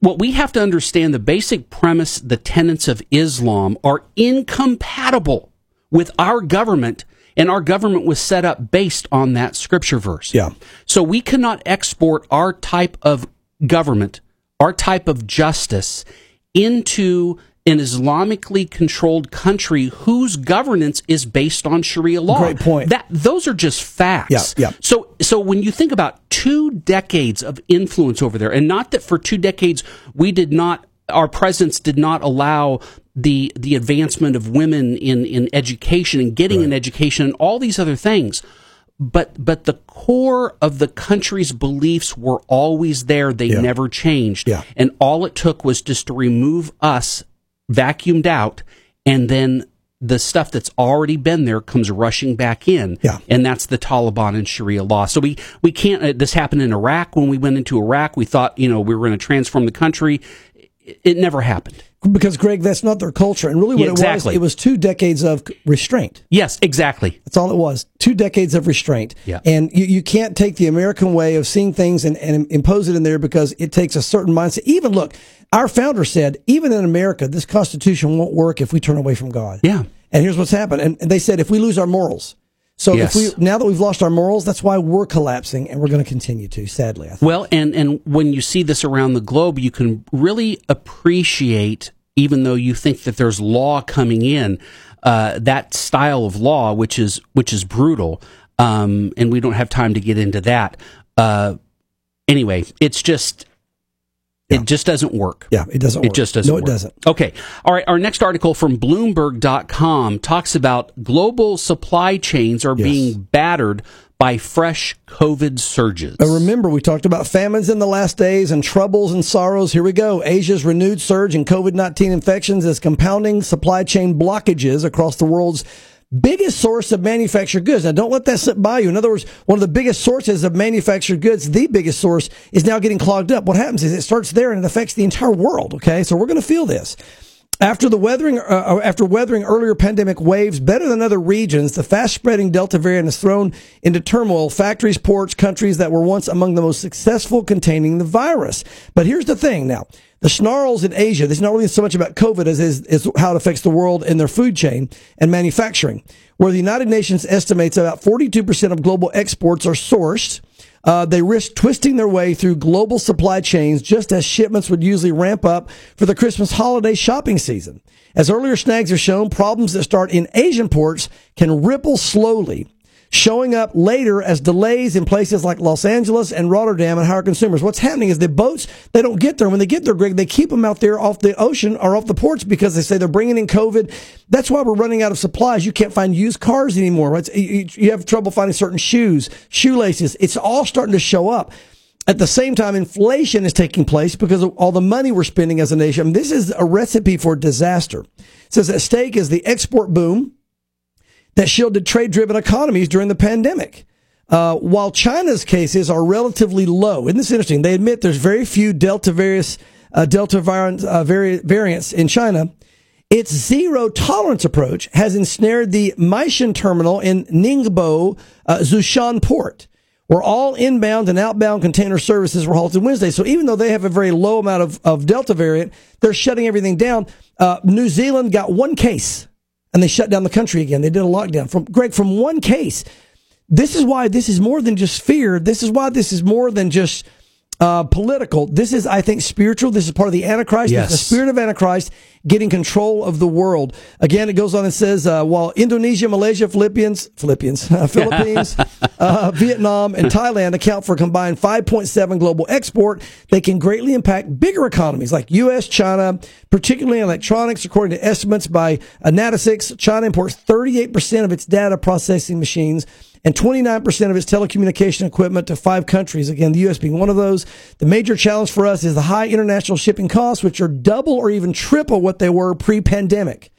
What we have to understand the basic premise, the tenets of Islam are incompatible with our government, and our government was set up based on that scripture verse. Yeah. So we cannot export our type of government, our type of justice into an Islamically controlled country whose governance is based on Sharia law. Great point. That those are just facts. Yeah, yeah. So so when you think about two decades of influence over there, and not that for two decades we did not our presence did not allow the the advancement of women in in education and getting an education and all these other things. But but the core of the country's beliefs were always there. They Yeah. never changed. Yeah. and all it took was just to remove us vacuumed out and then the stuff that's already been there comes rushing back in. Yeah. and that's the Taliban and Sharia law. So we we can't uh, this happened in Iraq. When we went into Iraq we thought you know we were going to transform the country it, never happened Because Greg, that's not their culture, and really what Yeah, exactly. it was, it was two decades of restraint. yes exactly That's all it was. Two decades of restraint. Yeah. And you, you can't take the American way of seeing things and, and impose it in there because it takes a certain mindset. Even look, our founder said, even in America, this Constitution won't work if we turn away from God. yeah And here's what's happened. And and they said if we lose our morals. So Yes. if we now that we've lost our morals, that's why we're collapsing and we're going to continue to, sadly. I think. Well, and and when you see this around the globe, you can really appreciate, even though you think that there's law coming in, uh, that style of law, which is which is brutal, um, and we don't have time to get into that. Uh, anyway, it's just. It just doesn't work. Yeah, it doesn't It work. just doesn't No, it work. doesn't. Okay. All right. Our next article from Bloomberg.com talks about global supply chains are Yes. being battered by fresh COVID surges. Uh, remember, we talked about famines in the last days and troubles and sorrows. Here we go. Asia's renewed surge in COVID 19 infections is compounding supply chain blockages across the world's biggest source of manufactured goods. Now, don't let that slip by you. In other words, one of the biggest sources of manufactured goods, the biggest source, is now getting clogged up. What happens is it starts there and it affects the entire world. Okay. So we're going to feel this. After the weathering, uh, after weathering earlier pandemic waves better than other regions, the fast-spreading Delta variant has thrown into turmoil factories, ports, countries that were once among the most successful containing the virus. But here's the thing: now the snarls in Asia. This is not really so much about COVID as is, is how it affects the world in their food chain and manufacturing, where the United Nations estimates about 42% of global exports are sourced. Uh, they risk twisting their way through global supply chains just as shipments would usually ramp up for the Christmas holiday shopping season. As earlier snags have shown, problems that start in Asian ports can ripple slowly, showing up later as delays in places like Los Angeles and Rotterdam and higher consumers. What's happening is the boats, they don't get there. When they get there, Greg, they keep them out there off the ocean or off the ports because they say they're bringing in COVID. That's why we're running out of supplies. You can't find used cars anymore. You, you have trouble finding certain shoes, shoelaces. It's all starting to show up. At the same time, inflation is taking place because of all the money we're spending as a nation. I mean, this is a recipe for disaster. It says at stake is the export boom that shielded trade driven economies during the pandemic. Uh, while China's cases are relatively low, isn't this interesting? They admit there's very few Delta various, uh, Delta variant, uh, vari- variants in China. Its zero tolerance approach has ensnared the Meishan terminal in Ningbo, uh, Zhoushan port, where all inbound and outbound container services were halted Wednesday. So even though they have a very low amount of, of Delta variant, they're shutting everything down. Uh, New Zealand got one case and they shut down the country again. They did a lockdown from Greg from one case. This is why this is more than just fear. This is why this is more than just uh, political. This is, I think, spiritual. This is part of the Antichrist. Yes. It's the spirit of Antichrist getting control of the world. Again, it goes on and says, uh, while Indonesia, Malaysia, Philippians, Philippians, uh, Philippines, uh, Vietnam, and Thailand account for a combined 5.7 global export, they can greatly impact bigger economies like U.S., China, particularly electronics. According to estimates by Anatix, China imports 38% of its data processing machines and 29% of its telecommunication equipment to five countries. Again, the U.S. being one of those. The major challenge for us is the high international shipping costs, which are double or even triple what they were pre-pandemic,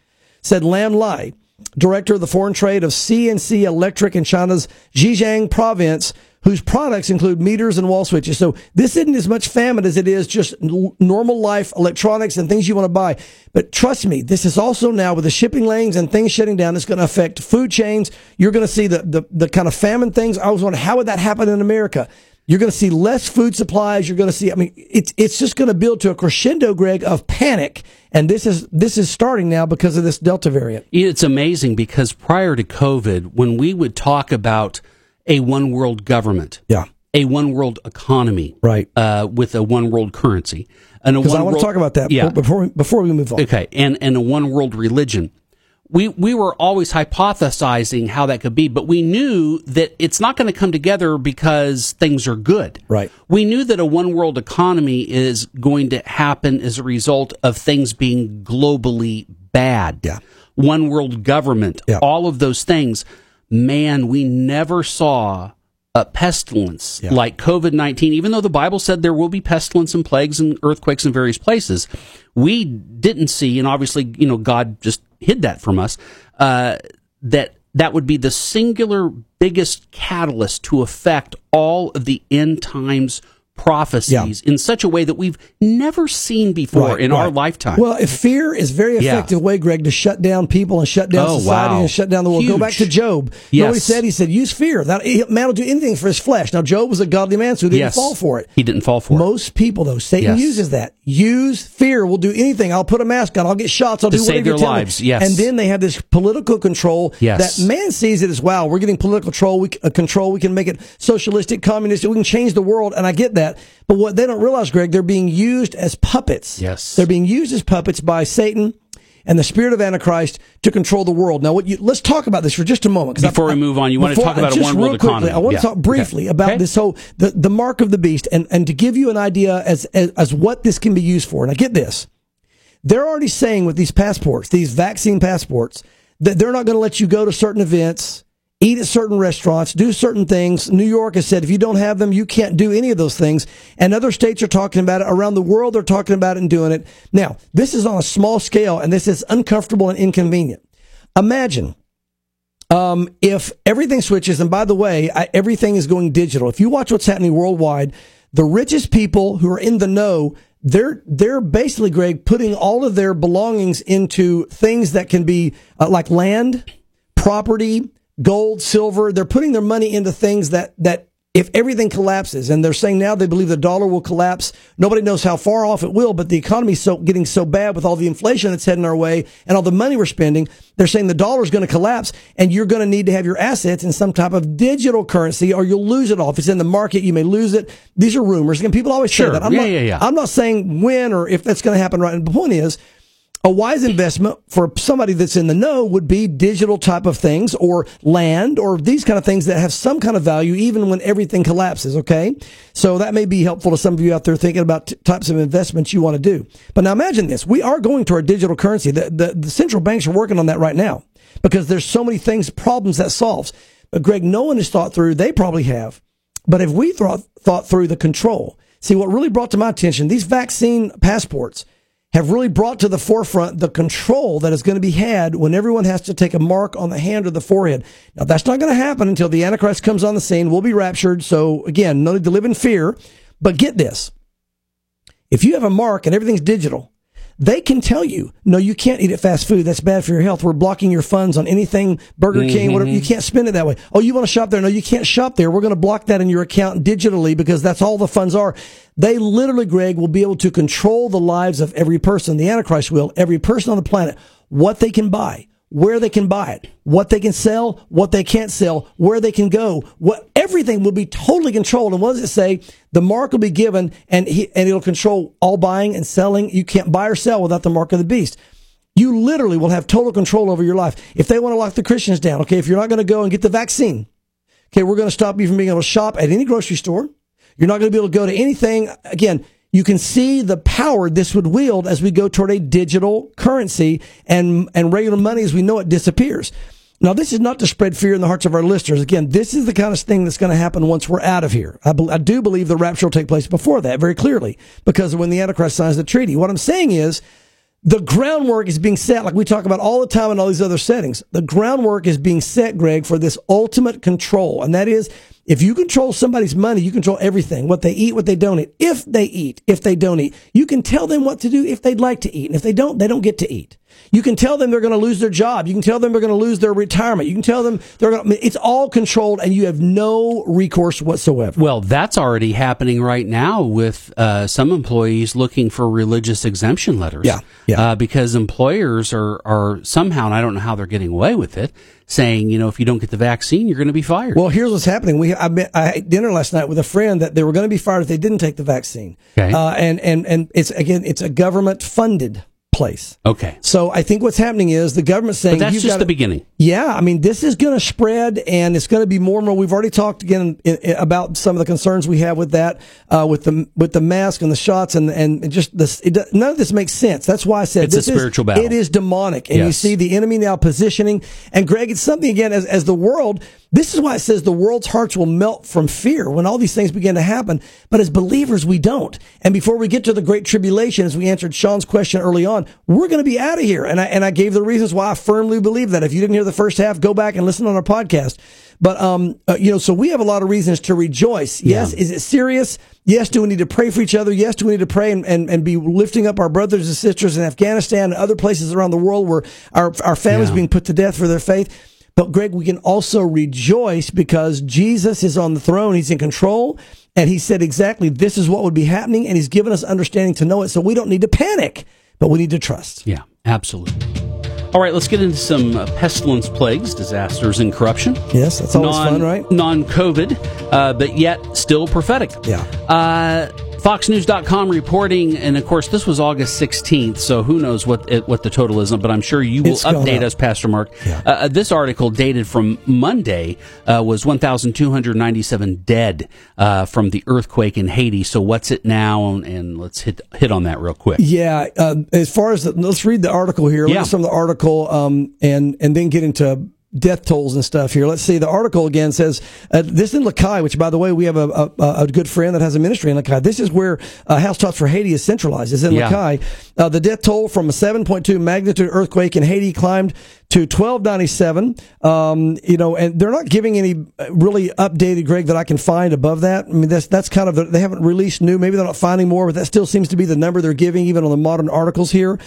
said Lam Lai, director of the foreign trade of CNC Electric in China's Zhejiang province, whose products include meters and wall switches. So this isn't as much famine as it is just normal life electronics and things you want to buy. But trust me, this is also now with the shipping lanes and things shutting down, it's going to affect food chains. You're going to see the, the, the kind of famine things. I was wondering, how would that happen in America? You're going to see less food supplies. You're going to see, I mean, it's, it's just going to build to a crescendo, Greg, of panic. And this is, this is starting now because of this Delta variant. It's amazing because prior to COVID, when we would talk about a one world government, Yeah. a one world economy, right? Uh, with a one world currency, and a Because one I want to talk about that Yeah. before before we move on. Okay, and and a one world religion. We we were always hypothesizing how that could be, but we knew that it's not going to come together because things are good. Right. We knew that a one world economy is going to happen as a result of things being globally bad. Yeah. One world government, all of those things. Man, we never saw a pestilence like COVID 19, even though the Bible said there will be pestilence and plagues and earthquakes in various places. We didn't see, and obviously, you know, God just hid that from us, uh, that that would be the singular biggest catalyst to affect all of the end times prophecies in such a way that we've never seen before Right, in our lifetime. Well, if fear is very Yeah. effective way, Greg, to shut down people and shut down Oh, society wow. and shut down the world. Go back to Job. Yes. He said? He said, use fear. That man will do anything for his flesh. Now, Job was a godly man, so he didn't Yes. fall for it. He didn't fall for it. Most people, though, Satan Yes. uses that. Use fear. We'll do anything. I'll put a mask on. I'll get shots. I'll To do whatever you their tell me. lives, yes. And then they have this political control Yes. that man sees it as, wow, we're getting political control. We, uh, control. We can make it socialistic, communist. We can change the world. And I get that. But what they don't realize, Greg, they're being used as puppets. Yes. They're being used as puppets by Satan and the spirit of Antichrist to control the world. Now, what you, let's talk about this for just a moment. Before we move on, you want to talk about a one world quickly, economy. I want Yeah. to talk briefly Okay. about Okay. this whole the, the mark of the beast and, and to give you an idea as, as as what this can be used for. And I get this. They're already saying with these passports, these vaccine passports, that they're not going to let you go to certain events, eat at certain restaurants, do certain things. New York has said if you don't have them, you can't do any of those things. And other states are talking about it. Around the world, they're talking about it and doing it. Now, this is on a small scale and this is uncomfortable and inconvenient. Imagine um, if everything switches, and by the way, I, everything is going digital. If you watch what's happening worldwide, the richest people who are in the know, they're they're basically, Greg, putting all of their belongings into things that can be uh, like land, property, gold, silver. They're putting their money into things that that if everything collapses, and they're saying now they believe the dollar will collapse. Nobody knows how far off it will, but the economy's so getting so bad with all the inflation that's heading our way and all the money we're spending. They're saying the dollar's going to collapse, and you're going to need to have your assets in some type of digital currency, or you'll lose it all. If it's in the market, you may lose it. These are rumors, and people always Sure. say that. I'm Yeah, not, yeah, yeah. I'm not saying when or if that's going to happen right. And The point is, a wise investment for somebody that's in the know would be digital type of things or land or these kind of things that have some kind of value even when everything collapses. Okay. So that may be helpful to some of you out there thinking about t- types of investments you want to do. But now imagine this. We are going to our digital currency. The, the, the central banks are working on that right now because there's so many things, problems that solves. But Greg, no one has thought through, they probably have. But if we thought, thought through the control, see what really brought to my attention, these vaccine passports, have really brought to the forefront the control that is going to be had when everyone has to take a mark on the hand or the forehead. Now, that's not going to happen until the Antichrist comes on the scene. We'll be raptured. So, again, no need to live in fear. But get this if you have a mark and everything's digital, they can tell you, no, you can't eat at fast food. That's bad for your health. We're blocking your funds on anything, Burger King, whatever. You mm-hmm. can't spend it that way. Oh, you want to shop there? No, you can't shop there. We're going to block that in your account digitally because that's all the funds are. They literally, Greg, will be able to control the lives of every person. The Antichrist will, every person on the planet, what they can buy, where they can buy it, what they can sell, what they can't sell, where they can go, what everything will be totally controlled. And what does it say? The mark will be given and he, and it'll control all buying and selling. You can't buy or sell without the mark of the beast. You literally will have total control over your life. If they want to lock the Christians down, okay, if you're not going to go and get the vaccine, okay, we're going to stop you from being able to shop at any grocery store. You're not going to be able to go to anything. Again, you can see the power this would wield as we go toward a digital currency and, and regular money as we know it disappears. Now, this is not to spread fear in the hearts of our listeners. Again, this is the kind of thing that's going to happen once we're out of here. I, be, I do believe the rapture will take place before that, very clearly, because when the Antichrist signs the treaty. What I'm saying is, the groundwork is being set, like we talk about all the time in all these other settings. The groundwork is being set, Greg, for this ultimate control. And that is, if you control somebody's money, you control everything. What they eat, what they don't eat. If they eat, if they don't eat. You can tell them what to do if they'd like to eat. And if they don't, they don't get to eat. You can tell them they're going to lose their job. You can tell them they're going to lose their retirement. You can tell them they're going to, it's all controlled and you have no recourse whatsoever. Well, that's already happening right now with uh, some employees looking for religious exemption letters. Yeah, yeah. Uh, because employers are, are somehow, and I don't know how they're getting away with it, saying, you know, if you don't get the vaccine, you're going to be fired. Well, here's what's happening. We I, met, I had dinner last night with a friend that they were going to be fired if they didn't take the vaccine. Okay. Uh, and and and it's again, it's a government funded place. Okay. So I think what's happening is the government saying But that's just gotta- the beginning. Yeah, I mean this is going to spread, and it's going to be more and more. We've already talked again i- i- about some of the concerns we have with that, uh, with the with the mask and the shots, and and just this. It, none of this makes sense. That's why I said It's a this is- spiritual battle. It is demonic, and you see the enemy now positioning. And Greg, it's something again as as the world. This is why it says the world's hearts will melt from fear when all these things begin to happen. But as believers, we don't. And before we get to the great tribulation, as we answered Sean's question early on, we're going to be out of here. And I and I gave the reasons why I firmly believe that. If you didn't hear the first half, go back and listen on our podcast. But um, uh, you know, so we have a lot of reasons to rejoice. Yes, is it serious? Yes, do we need to pray for each other? Yes, do we need to pray and, and, and be lifting up our brothers and sisters in Afghanistan and other places around the world where our our families Yeah. being put to death for their faith? But Greg, we can also rejoice because Jesus is on the throne. He's in control. And he said exactly this is what would be happening. And he's given us understanding to know it. So we don't need to panic, but we need to trust. Yeah, absolutely. All right, let's get into some uh, pestilence, plagues, disasters, and corruption. Yes, that's always fun, right? Non COVID, uh, but yet still prophetic. Yeah. Uh, FoxNews.com reporting, and of course, this was August 16th, so who knows what it, what the total is, but I'm sure you will It's update up. us, Pastor Mark. Uh, uh, this article, dated from Monday, uh, was 1,297 dead uh, from the earthquake in Haiti. So, what's it now? And let's hit hit on that real quick. Yeah, uh, as far as the, let's read the article here. Look Yeah. at some of the article, um, and and then get into death tolls and stuff here. Let's see. The article again says uh, this in Les Cayes, which by the way we have a, a, a good friend that has a ministry in Les Cayes. This is where uh, House Talks for Haiti is centralized. Is in Yeah. Les Cayes. Uh, the death toll from a 7.2 magnitude earthquake in Haiti climbed to 1297. Um, you know, and they're not giving any uh, really updated, Greg, that I can find above that. I mean, that's that's kind of the, they haven't released new. Maybe they're not finding more, but that still seems to be the number they're giving, even on the modern articles here.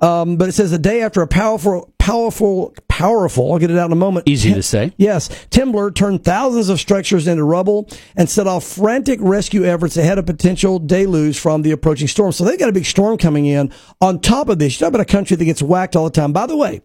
Um, but it says the day after a powerful, powerful, powerful. I'll get it out in a moment. Easy to say. Yes, temblor turned thousands of structures into rubble and set off frantic rescue efforts ahead of potential deluge from the approaching storm. So they've got a big storm coming in. On top of this, you talk about a country that gets whacked all the time. By the way,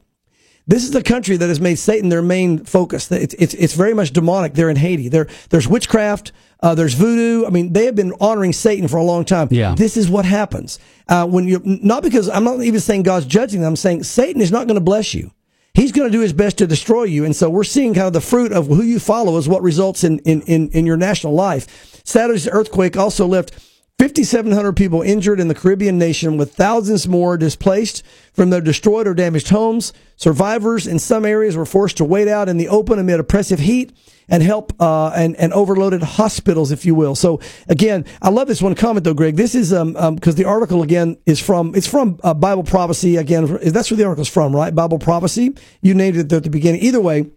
this is a country that has made Satan their main focus. It's, it's, it's very much demonic. They're in Haiti. There, there's witchcraft. Uh, there's voodoo. I mean, they have been honoring Satan for a long time. Yeah. This is what happens. Uh, when you, not because I'm not even saying God's judging them. I'm saying Satan is not going to bless you. He's going to do his best to destroy you. And so we're seeing kind of the fruit of who you follow is what results in, in, in, in your national life. Saturday's earthquake also left 5,700 people injured in the Caribbean nation, with thousands more displaced from their destroyed or damaged homes. Survivors in some areas were forced to wait out in the open amid oppressive heat and help uh, and and overloaded hospitals, if you will. So again, I love this one comment though, Greg. This is um because the article again is from it's from uh, Bible prophecy again. That's where the article's from, right? Bible prophecy. You named it at the beginning. Either way.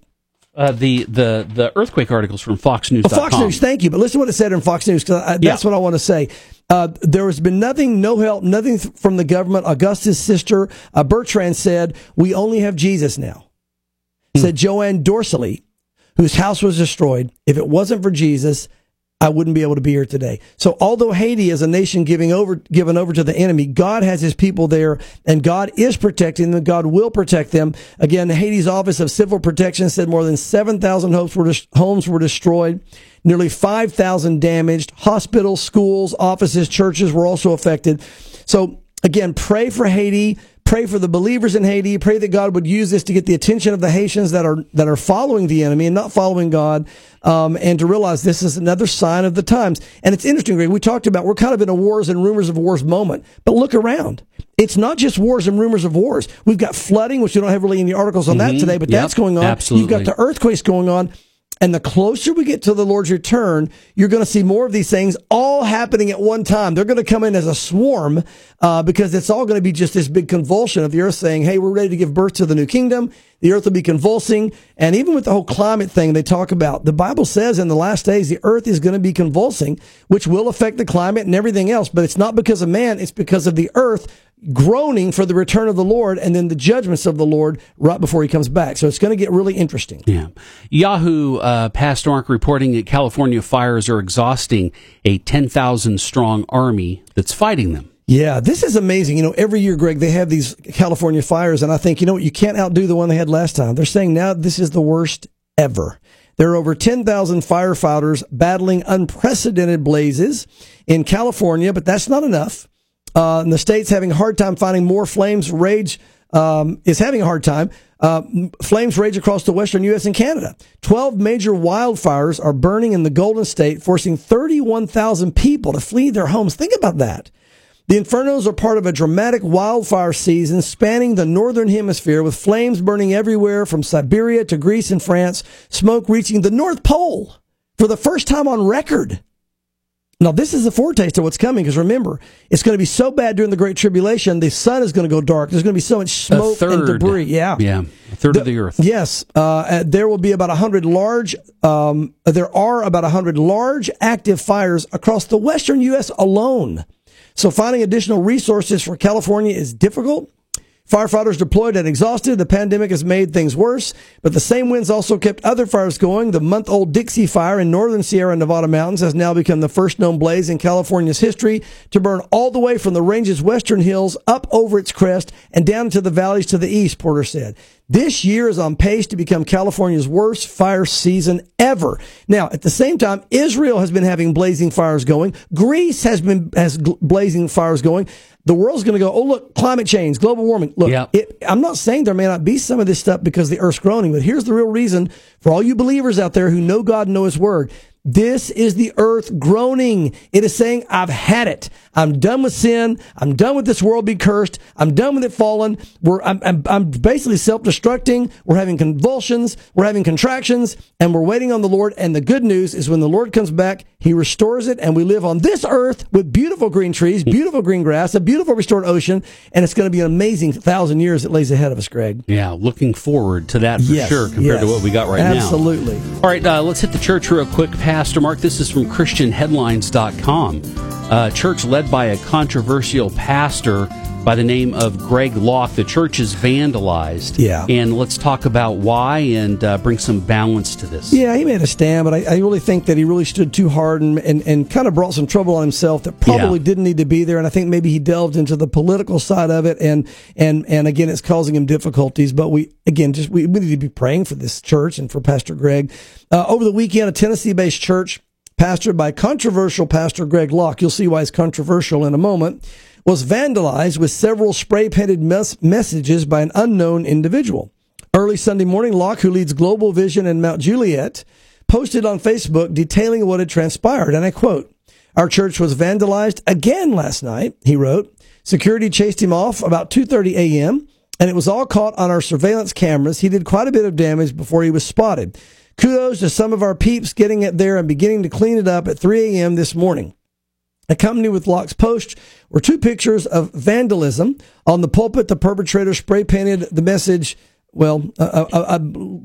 Uh, the the the earthquake articles from Fox News. Oh, Fox News, thank you. But listen to what it said in Fox News because that's Yeah. what I want to say. Uh, there has been nothing, no help, nothing th- from the government. Augusta's sister, uh, Bertrand, said, We only have Jesus now. Said Joanne Dorsley, whose house was destroyed. If it wasn't for Jesus, I wouldn't be able to be here today. So although Haiti is a nation giving over, given over to the enemy, God has his people there and God is protecting them. God will protect them. Again, Haiti's Office of Civil Protection said more than 7,000 homes were, homes were destroyed. Nearly 5,000 damaged. Hospitals, schools, offices, churches were also affected. So again, pray for Haiti. Pray for the believers in Haiti. Pray that God would use this to get the attention of the Haitians that are that are following the enemy and not following God, um, and to realize this is another sign of the times. And it's interesting, Greg. We talked about we're kind of in a wars and rumors of wars moment, but look around. It's not just wars and rumors of wars. We've got flooding, which we don't have really any articles on that Mhm. today, but Yep, that's going on. absolutely. You've got the earthquakes going on. And the closer we get to the Lord's return, you're going to see more of these things all happening at one time. They're going to come in as a swarm uh, because it's all going to be just this big convulsion of the earth saying, hey, we're ready to give birth to the new kingdom. The earth will be convulsing. And even with the whole climate thing they talk about, the Bible says in the last days, the earth is going to be convulsing, which will affect the climate and everything else. But it's not because of man, it's because of the earth groaning for the return of the Lord and then the judgments of the Lord right before he comes back. So it's going to get really interesting. Yeah. Yahoo uh, Pastor Mark reporting that California fires are exhausting a 10,000 strong army that's fighting them. Yeah, this is amazing. You know, every year, Greg, they have these California fires, and I think, you know what, you can't outdo the one they had last time. They're saying now this is the worst ever. There are over 10,000 firefighters battling unprecedented blazes in California, but that's not enough. Uh, the state's having a hard time finding more flames rage, um, is having a hard time. Uh, flames rage across the western U.S. and Canada. 12 major wildfires are burning in the Golden State, forcing 31,000 people to flee their homes. Think about that. The infernos are part of a dramatic wildfire season spanning the northern hemisphere with flames burning everywhere from Siberia to Greece and France, smoke reaching the North Pole for the first time on record. Now, this is a foretaste of what's coming because remember, it's going to be so bad during the Great Tribulation, the sun is going to go dark. There's going to be so much smoke and debris. Yeah. Yeah. A third The- of the earth. Yes, uh, there will be about hundred large. Um, there are about hundred large active fires across the western U.S. alone. So finding additional resources for California is difficult. Firefighters deployed and exhausted. The pandemic has made things worse, but the same winds also kept other fires going. The month old Dixie Fire in northern Sierra Nevada mountains has now become the first known blaze in California's history to burn all the way from the range's western hills up over its crest and down into the valleys to the east, Porter said. This year is on pace to become California's worst fire season ever. Now, at the same time, Israel has been having blazing fires going. Greece has been has blazing fires going. The world's going to go, oh look, climate change, global warming. Look, it, I'm not saying there may not be some of this stuff because the earth's groaning, but here's the real reason for all you believers out there who know God and know His Word. This is the earth groaning. It is saying, I've had it. I'm done with sin. I'm done with this world being cursed. I'm done with it fallen. We're, I'm, I'm, I'm basically self-destructing. We're having convulsions. We're having contractions and we're waiting on the Lord. And the good news is when the Lord comes back, He restores it and we live on this earth with beautiful green trees, beautiful green grass, a beautiful restored ocean. And it's going to be an amazing thousand years that lays ahead of us, Greg. Yeah, looking forward to that for Yes, sure compared to what we got right now. Absolutely. All right, uh, let's hit the church real quick, Pastor Mark. This is from ChristianHeadlines.com. Uh, church led by a controversial pastor by the name of Greg Locke. The church is vandalized. Yeah. And let's talk about why and uh, bring some balance to this. Yeah, he made a stand, but I, I really think that he really stood too hard and, and, and kind of brought some trouble on himself that probably Yeah. didn't need to be there. And I think maybe he delved into the political side of it, and and and again, it's causing him difficulties. But we again just we, we need to be praying for this church and for Pastor Greg. Uh, over the weekend, a Tennessee-based church pastored by controversial Pastor Greg Locke. You'll see why it's controversial in a moment. Was vandalized with several spray painted mes- messages by an unknown individual. Early Sunday morning, Locke, who leads Global Vision in Mount Juliet, posted on Facebook detailing what had transpired. And I quote, Our church was vandalized again last night, he wrote. Security chased him off about 2.30 a.m., and it was all caught on our surveillance cameras. He did quite a bit of damage before he was spotted. Kudos to some of our peeps getting it there and beginning to clean it up at 3 a.m. this morning. Accompanied with Locke's post were two pictures of vandalism. On the pulpit, the perpetrator spray painted the message, well, uh,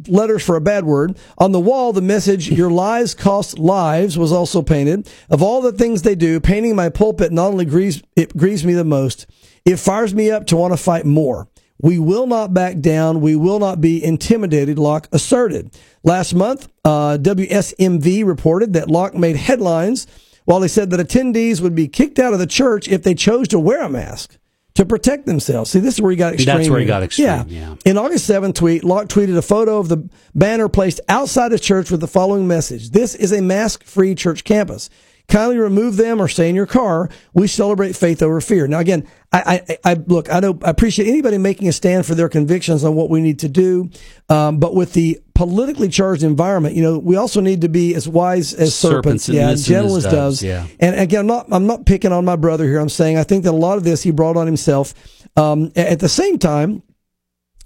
letters for a bad word. On the wall, the message, Your lies cost lives, was also painted. Of all the things they do, painting my pulpit not only grieves, it grieves me the most, it fires me up to want to fight more. We will not back down. We will not be intimidated, Locke asserted. Last month, uh, WSMV reported that Locke made headlines while he said that attendees would be kicked out of the church if they chose to wear a mask to protect themselves. See, this is where he got extreme. That's where he got extreme, Yeah. yeah. In August 7th tweet, Locke tweeted a photo of the banner placed outside his church with the following message. This is a mask-free church campus. Kindly remove them or stay in your car. We celebrate faith over fear. Now, again, I, I, I look, I know, I appreciate anybody making a stand for their convictions on what we need to do. Um, but with the politically charged environment, you know, we also need to be as wise as serpents, Serpents and yeah, innocent gentle as as doves, doves. yeah. And again, I'm not, I'm not picking on my brother here. I'm saying I think that a lot of this he brought on himself. Um, at the same time,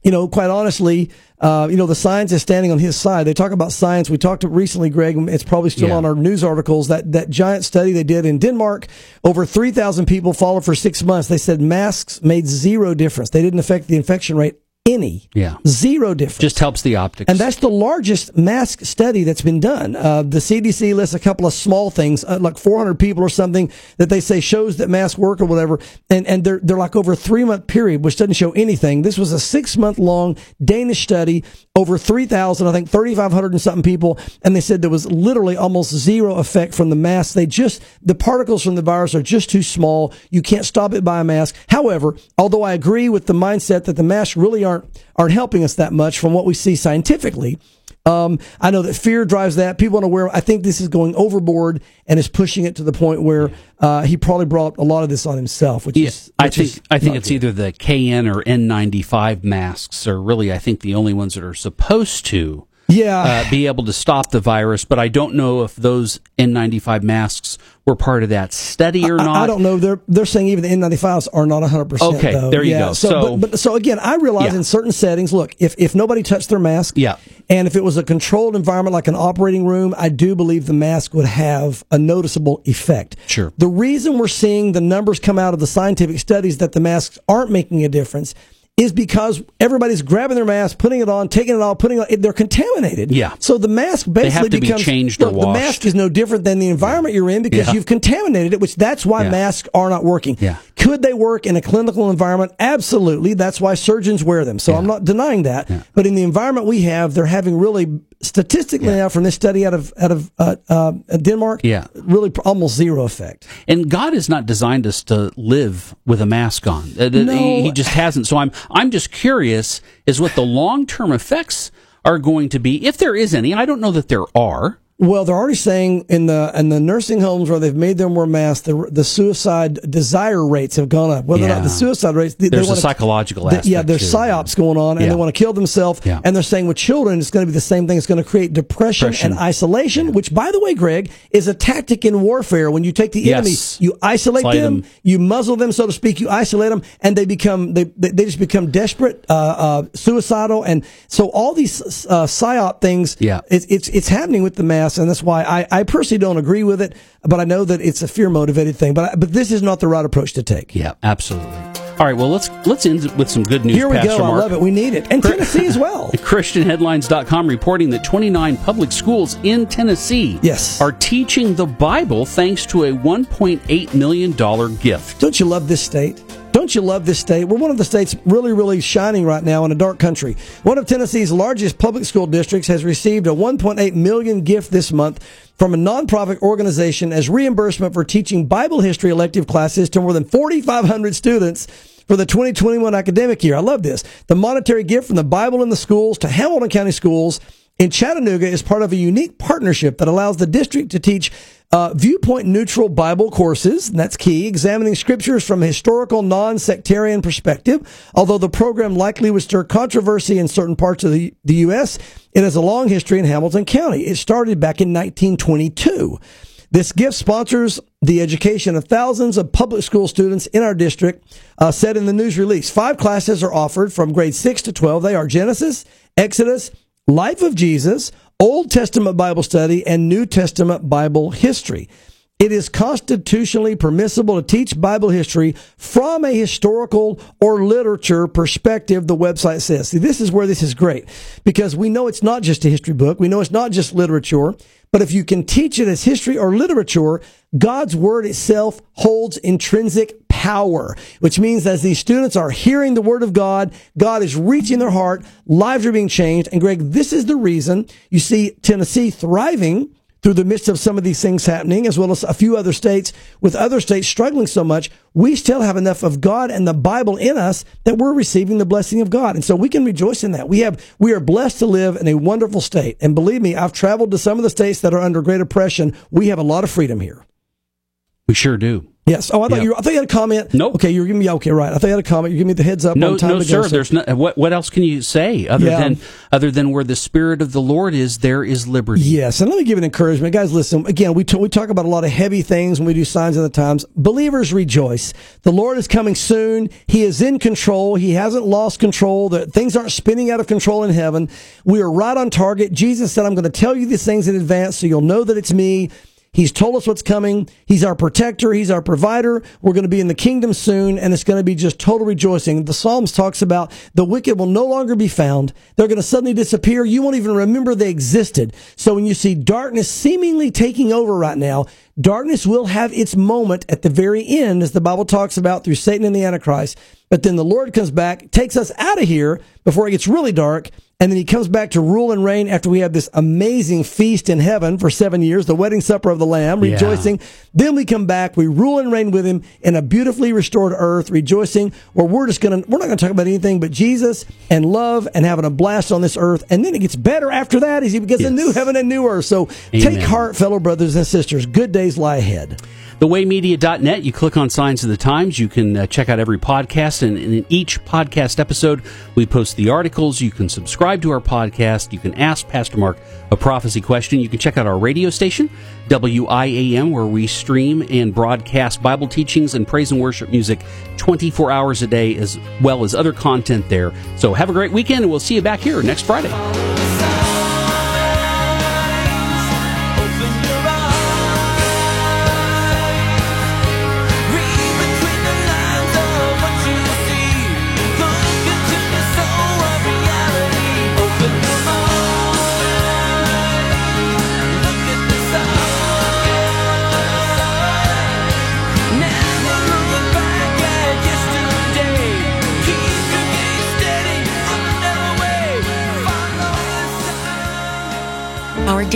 you know, quite honestly, uh, you know, the science is standing on his side. They talk about science. We talked recently, Greg. It's probably still Yeah. on our news articles. That that giant study they did in Denmark, over three thousand people followed for six months. They said masks made zero difference. They didn't affect the infection rate any. Yeah. Zero difference. Just helps the optics. And that's the largest mask study that's been done. Uh, the CDC lists a couple of small things, uh, like 400 people or something, that they say shows that masks work or whatever. And, and they're, they're like over a three month period, which doesn't show anything. This was a six month long Danish study, over 3,000, I think 3,500 and something people. And they said there was literally almost zero effect from the mask. They just, the particles from the virus are just too small. You can't stop it by a mask. However, although I agree with the mindset that the masks really aren't aren't helping us that much from what we see scientifically. Um, I know that fear drives that. People aren't aware. I think this is going overboard and is pushing it to the point where uh, he probably brought a lot of this on himself. Which yeah, is, I think is I think it's good. either the KN or N95 masks are really I think the only ones that are supposed to yeah uh, be able to stop the virus. But I don't know if those N95 masks were part of that study or I- not. I, don't know. They're they're saying even the N95s are not 100. percent Okay, though. there you yeah, go. So, So- but, but so again, I realize Yeah. in certain settings, look, if if nobody touched their mask, Yeah. and if it was a controlled environment like an operating room, I do believe the mask would have a noticeable effect. Sure. The reason we're seeing the numbers come out of the scientific studies that the masks aren't making a difference is because everybody's grabbing their mask, putting it on, taking it off, putting it on. They're contaminated. Yeah. So the mask basically to be becomes changed or look, The mask is no different than the environment you're in because Yeah. you've contaminated it, which that's why Yeah. masks are not working. Yeah. Could they work in a clinical environment? Absolutely. That's why surgeons wear them. So I'm not denying that. But in the environment we have, they're having really statistically now from this study out of out of uh, uh, Denmark, Yeah. really pr- almost zero effect. And God has not designed us to live with a mask on. Uh, No. He, he just hasn't. So I'm I'm just curious is what the long term effects are going to be, if there is any. I don't know that there are. Well, they're already saying in the in the nursing homes where they've made them wear masks, the the suicide desire rates have gone up. Whether or Yeah. not the suicide rates, they, There's they a psychological they- aspect. yeah, there's too. psyops going on, and Yeah. they want to kill themselves. Yeah. And they're saying with children, it's going to be the same thing. It's going to create depression, Depression. and isolation, which, by the way, Greg, is a tactic in warfare. When you take the Yes. enemy, you isolate them, them. you muzzle them, so to speak. You isolate them, and they become they they, just become desperate, uh, uh, suicidal, and so all these uh, psyop things. Yeah. it's it's it's happening with the mass, and that's why I, I personally don't agree with it. But I know that it's a fear motivated thing. But I, but this is not the right approach to take. Yeah, absolutely. All right, well let's let's end with some good news. Here we Pastor go. I love it. We need it, and Tennessee as well. ChristianHeadlines.com reporting that 29 public schools in Tennessee Yes. are teaching the Bible thanks to a $1.8 million gift. Don't you love this state? Don't you love this state? We're one of the states really, really shining right now in a dark country. One of Tennessee's largest public school districts has received a 1.8 million gift this month from a nonprofit organization as reimbursement for teaching Bible history elective classes to more than 4,500 students for the 2021 academic year. I love this. The monetary gift from the Bible in the schools to Hamilton County Schools in Chattanooga is part of a unique partnership that allows the district to teach uh, viewpoint neutral Bible courses. And that's key. Examining scriptures from a historical, non sectarian perspective. Although the program likely would stir controversy in certain parts of the, the U.S., it has a long history in Hamilton County. It started back in 1922. This gift sponsors the education of thousands of public school students in our district, uh, said in the news release. Five classes are offered from grade 6 to 12. They are Genesis, Exodus, Life of Jesus, Old Testament Bible study, and New Testament Bible history. It is constitutionally permissible to teach Bible history from a historical or literature perspective, the website says. See, this is where this is great because we know it's not just a history book. We know it's not just literature, but if you can teach it as history or literature, God's word itself holds intrinsic power, which means as these students are hearing the word of God, God is reaching their heart, lives are being changed. And Greg, this is the reason you see Tennessee thriving through the midst of some of these things happening, as well as a few other states, with other states struggling so much, we still have enough of God and the Bible in us that we're receiving the blessing of God. And so we can rejoice in that. We have, we are blessed to live in a wonderful state. And believe me, I've traveled to some of the states that are under great oppression. We have a lot of freedom here. We sure do. Yes. Oh, I thought you. I thought you had a comment. Nope. Okay, you're giving me. Okay, right. I thought you had a comment. You're giving me the heads up. No, no, to sir. Go, There's no. What, what else can you say other Yeah. than other than where the spirit of the Lord is, there is liberty. Yes, and let me give an encouragement, guys. Listen, again, we t- we talk about a lot of heavy things when we do signs of the times. Believers rejoice. The Lord is coming soon. He is in control. He hasn't lost control. The things aren't spinning out of control in heaven. We are right on target. Jesus said, "I'm going to tell you these things in advance, so you'll know that it's me." He's told us what's coming. He's our protector. He's our provider. We're going to be in the kingdom soon, and it's going to be just total rejoicing. The Psalms talks about the wicked will no longer be found. They're going to suddenly disappear. You won't even remember they existed. So when you see darkness seemingly taking over right now, darkness will have its moment at the very end, as the Bible talks about through Satan and the Antichrist. But then the Lord comes back, takes us out of here before it gets really dark, and then he comes back to rule and reign after we have this amazing feast in heaven for seven years, the wedding supper of the Lamb, Yeah. rejoicing. Then we come back, we rule and reign with him in a beautifully restored earth, rejoicing, where we're just gonna, we're not gonna talk about anything but Jesus and love and having a blast on this earth. And then it gets better after that as he gets a new heaven and new earth. So take heart, fellow brothers and sisters. Good days lie ahead. thewaymedia.net. You click on Signs of the Times. You can uh, check out every podcast, and, and in each podcast episode, we post the articles. You can subscribe to our podcast. You can ask Pastor Mark a prophecy question. You can check out our radio station, WIAM, where we stream and broadcast Bible teachings and praise and worship music 24 hours a day, as well as other content there. So have a great weekend, and we'll see you back here next Friday.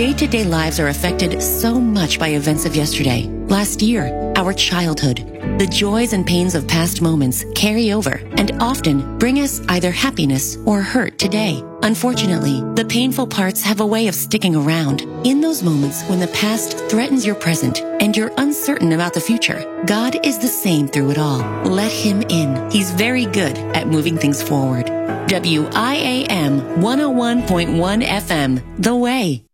Day to day lives are affected so much by events of yesterday, last year, our childhood. The joys and pains of past moments carry over and often bring us either happiness or hurt today. Unfortunately, the painful parts have a way of sticking around. In those moments when the past threatens your present and you're uncertain about the future, God is the same through it all. Let Him in. He's very good at moving things forward. WIAM 101.1 FM, The Way.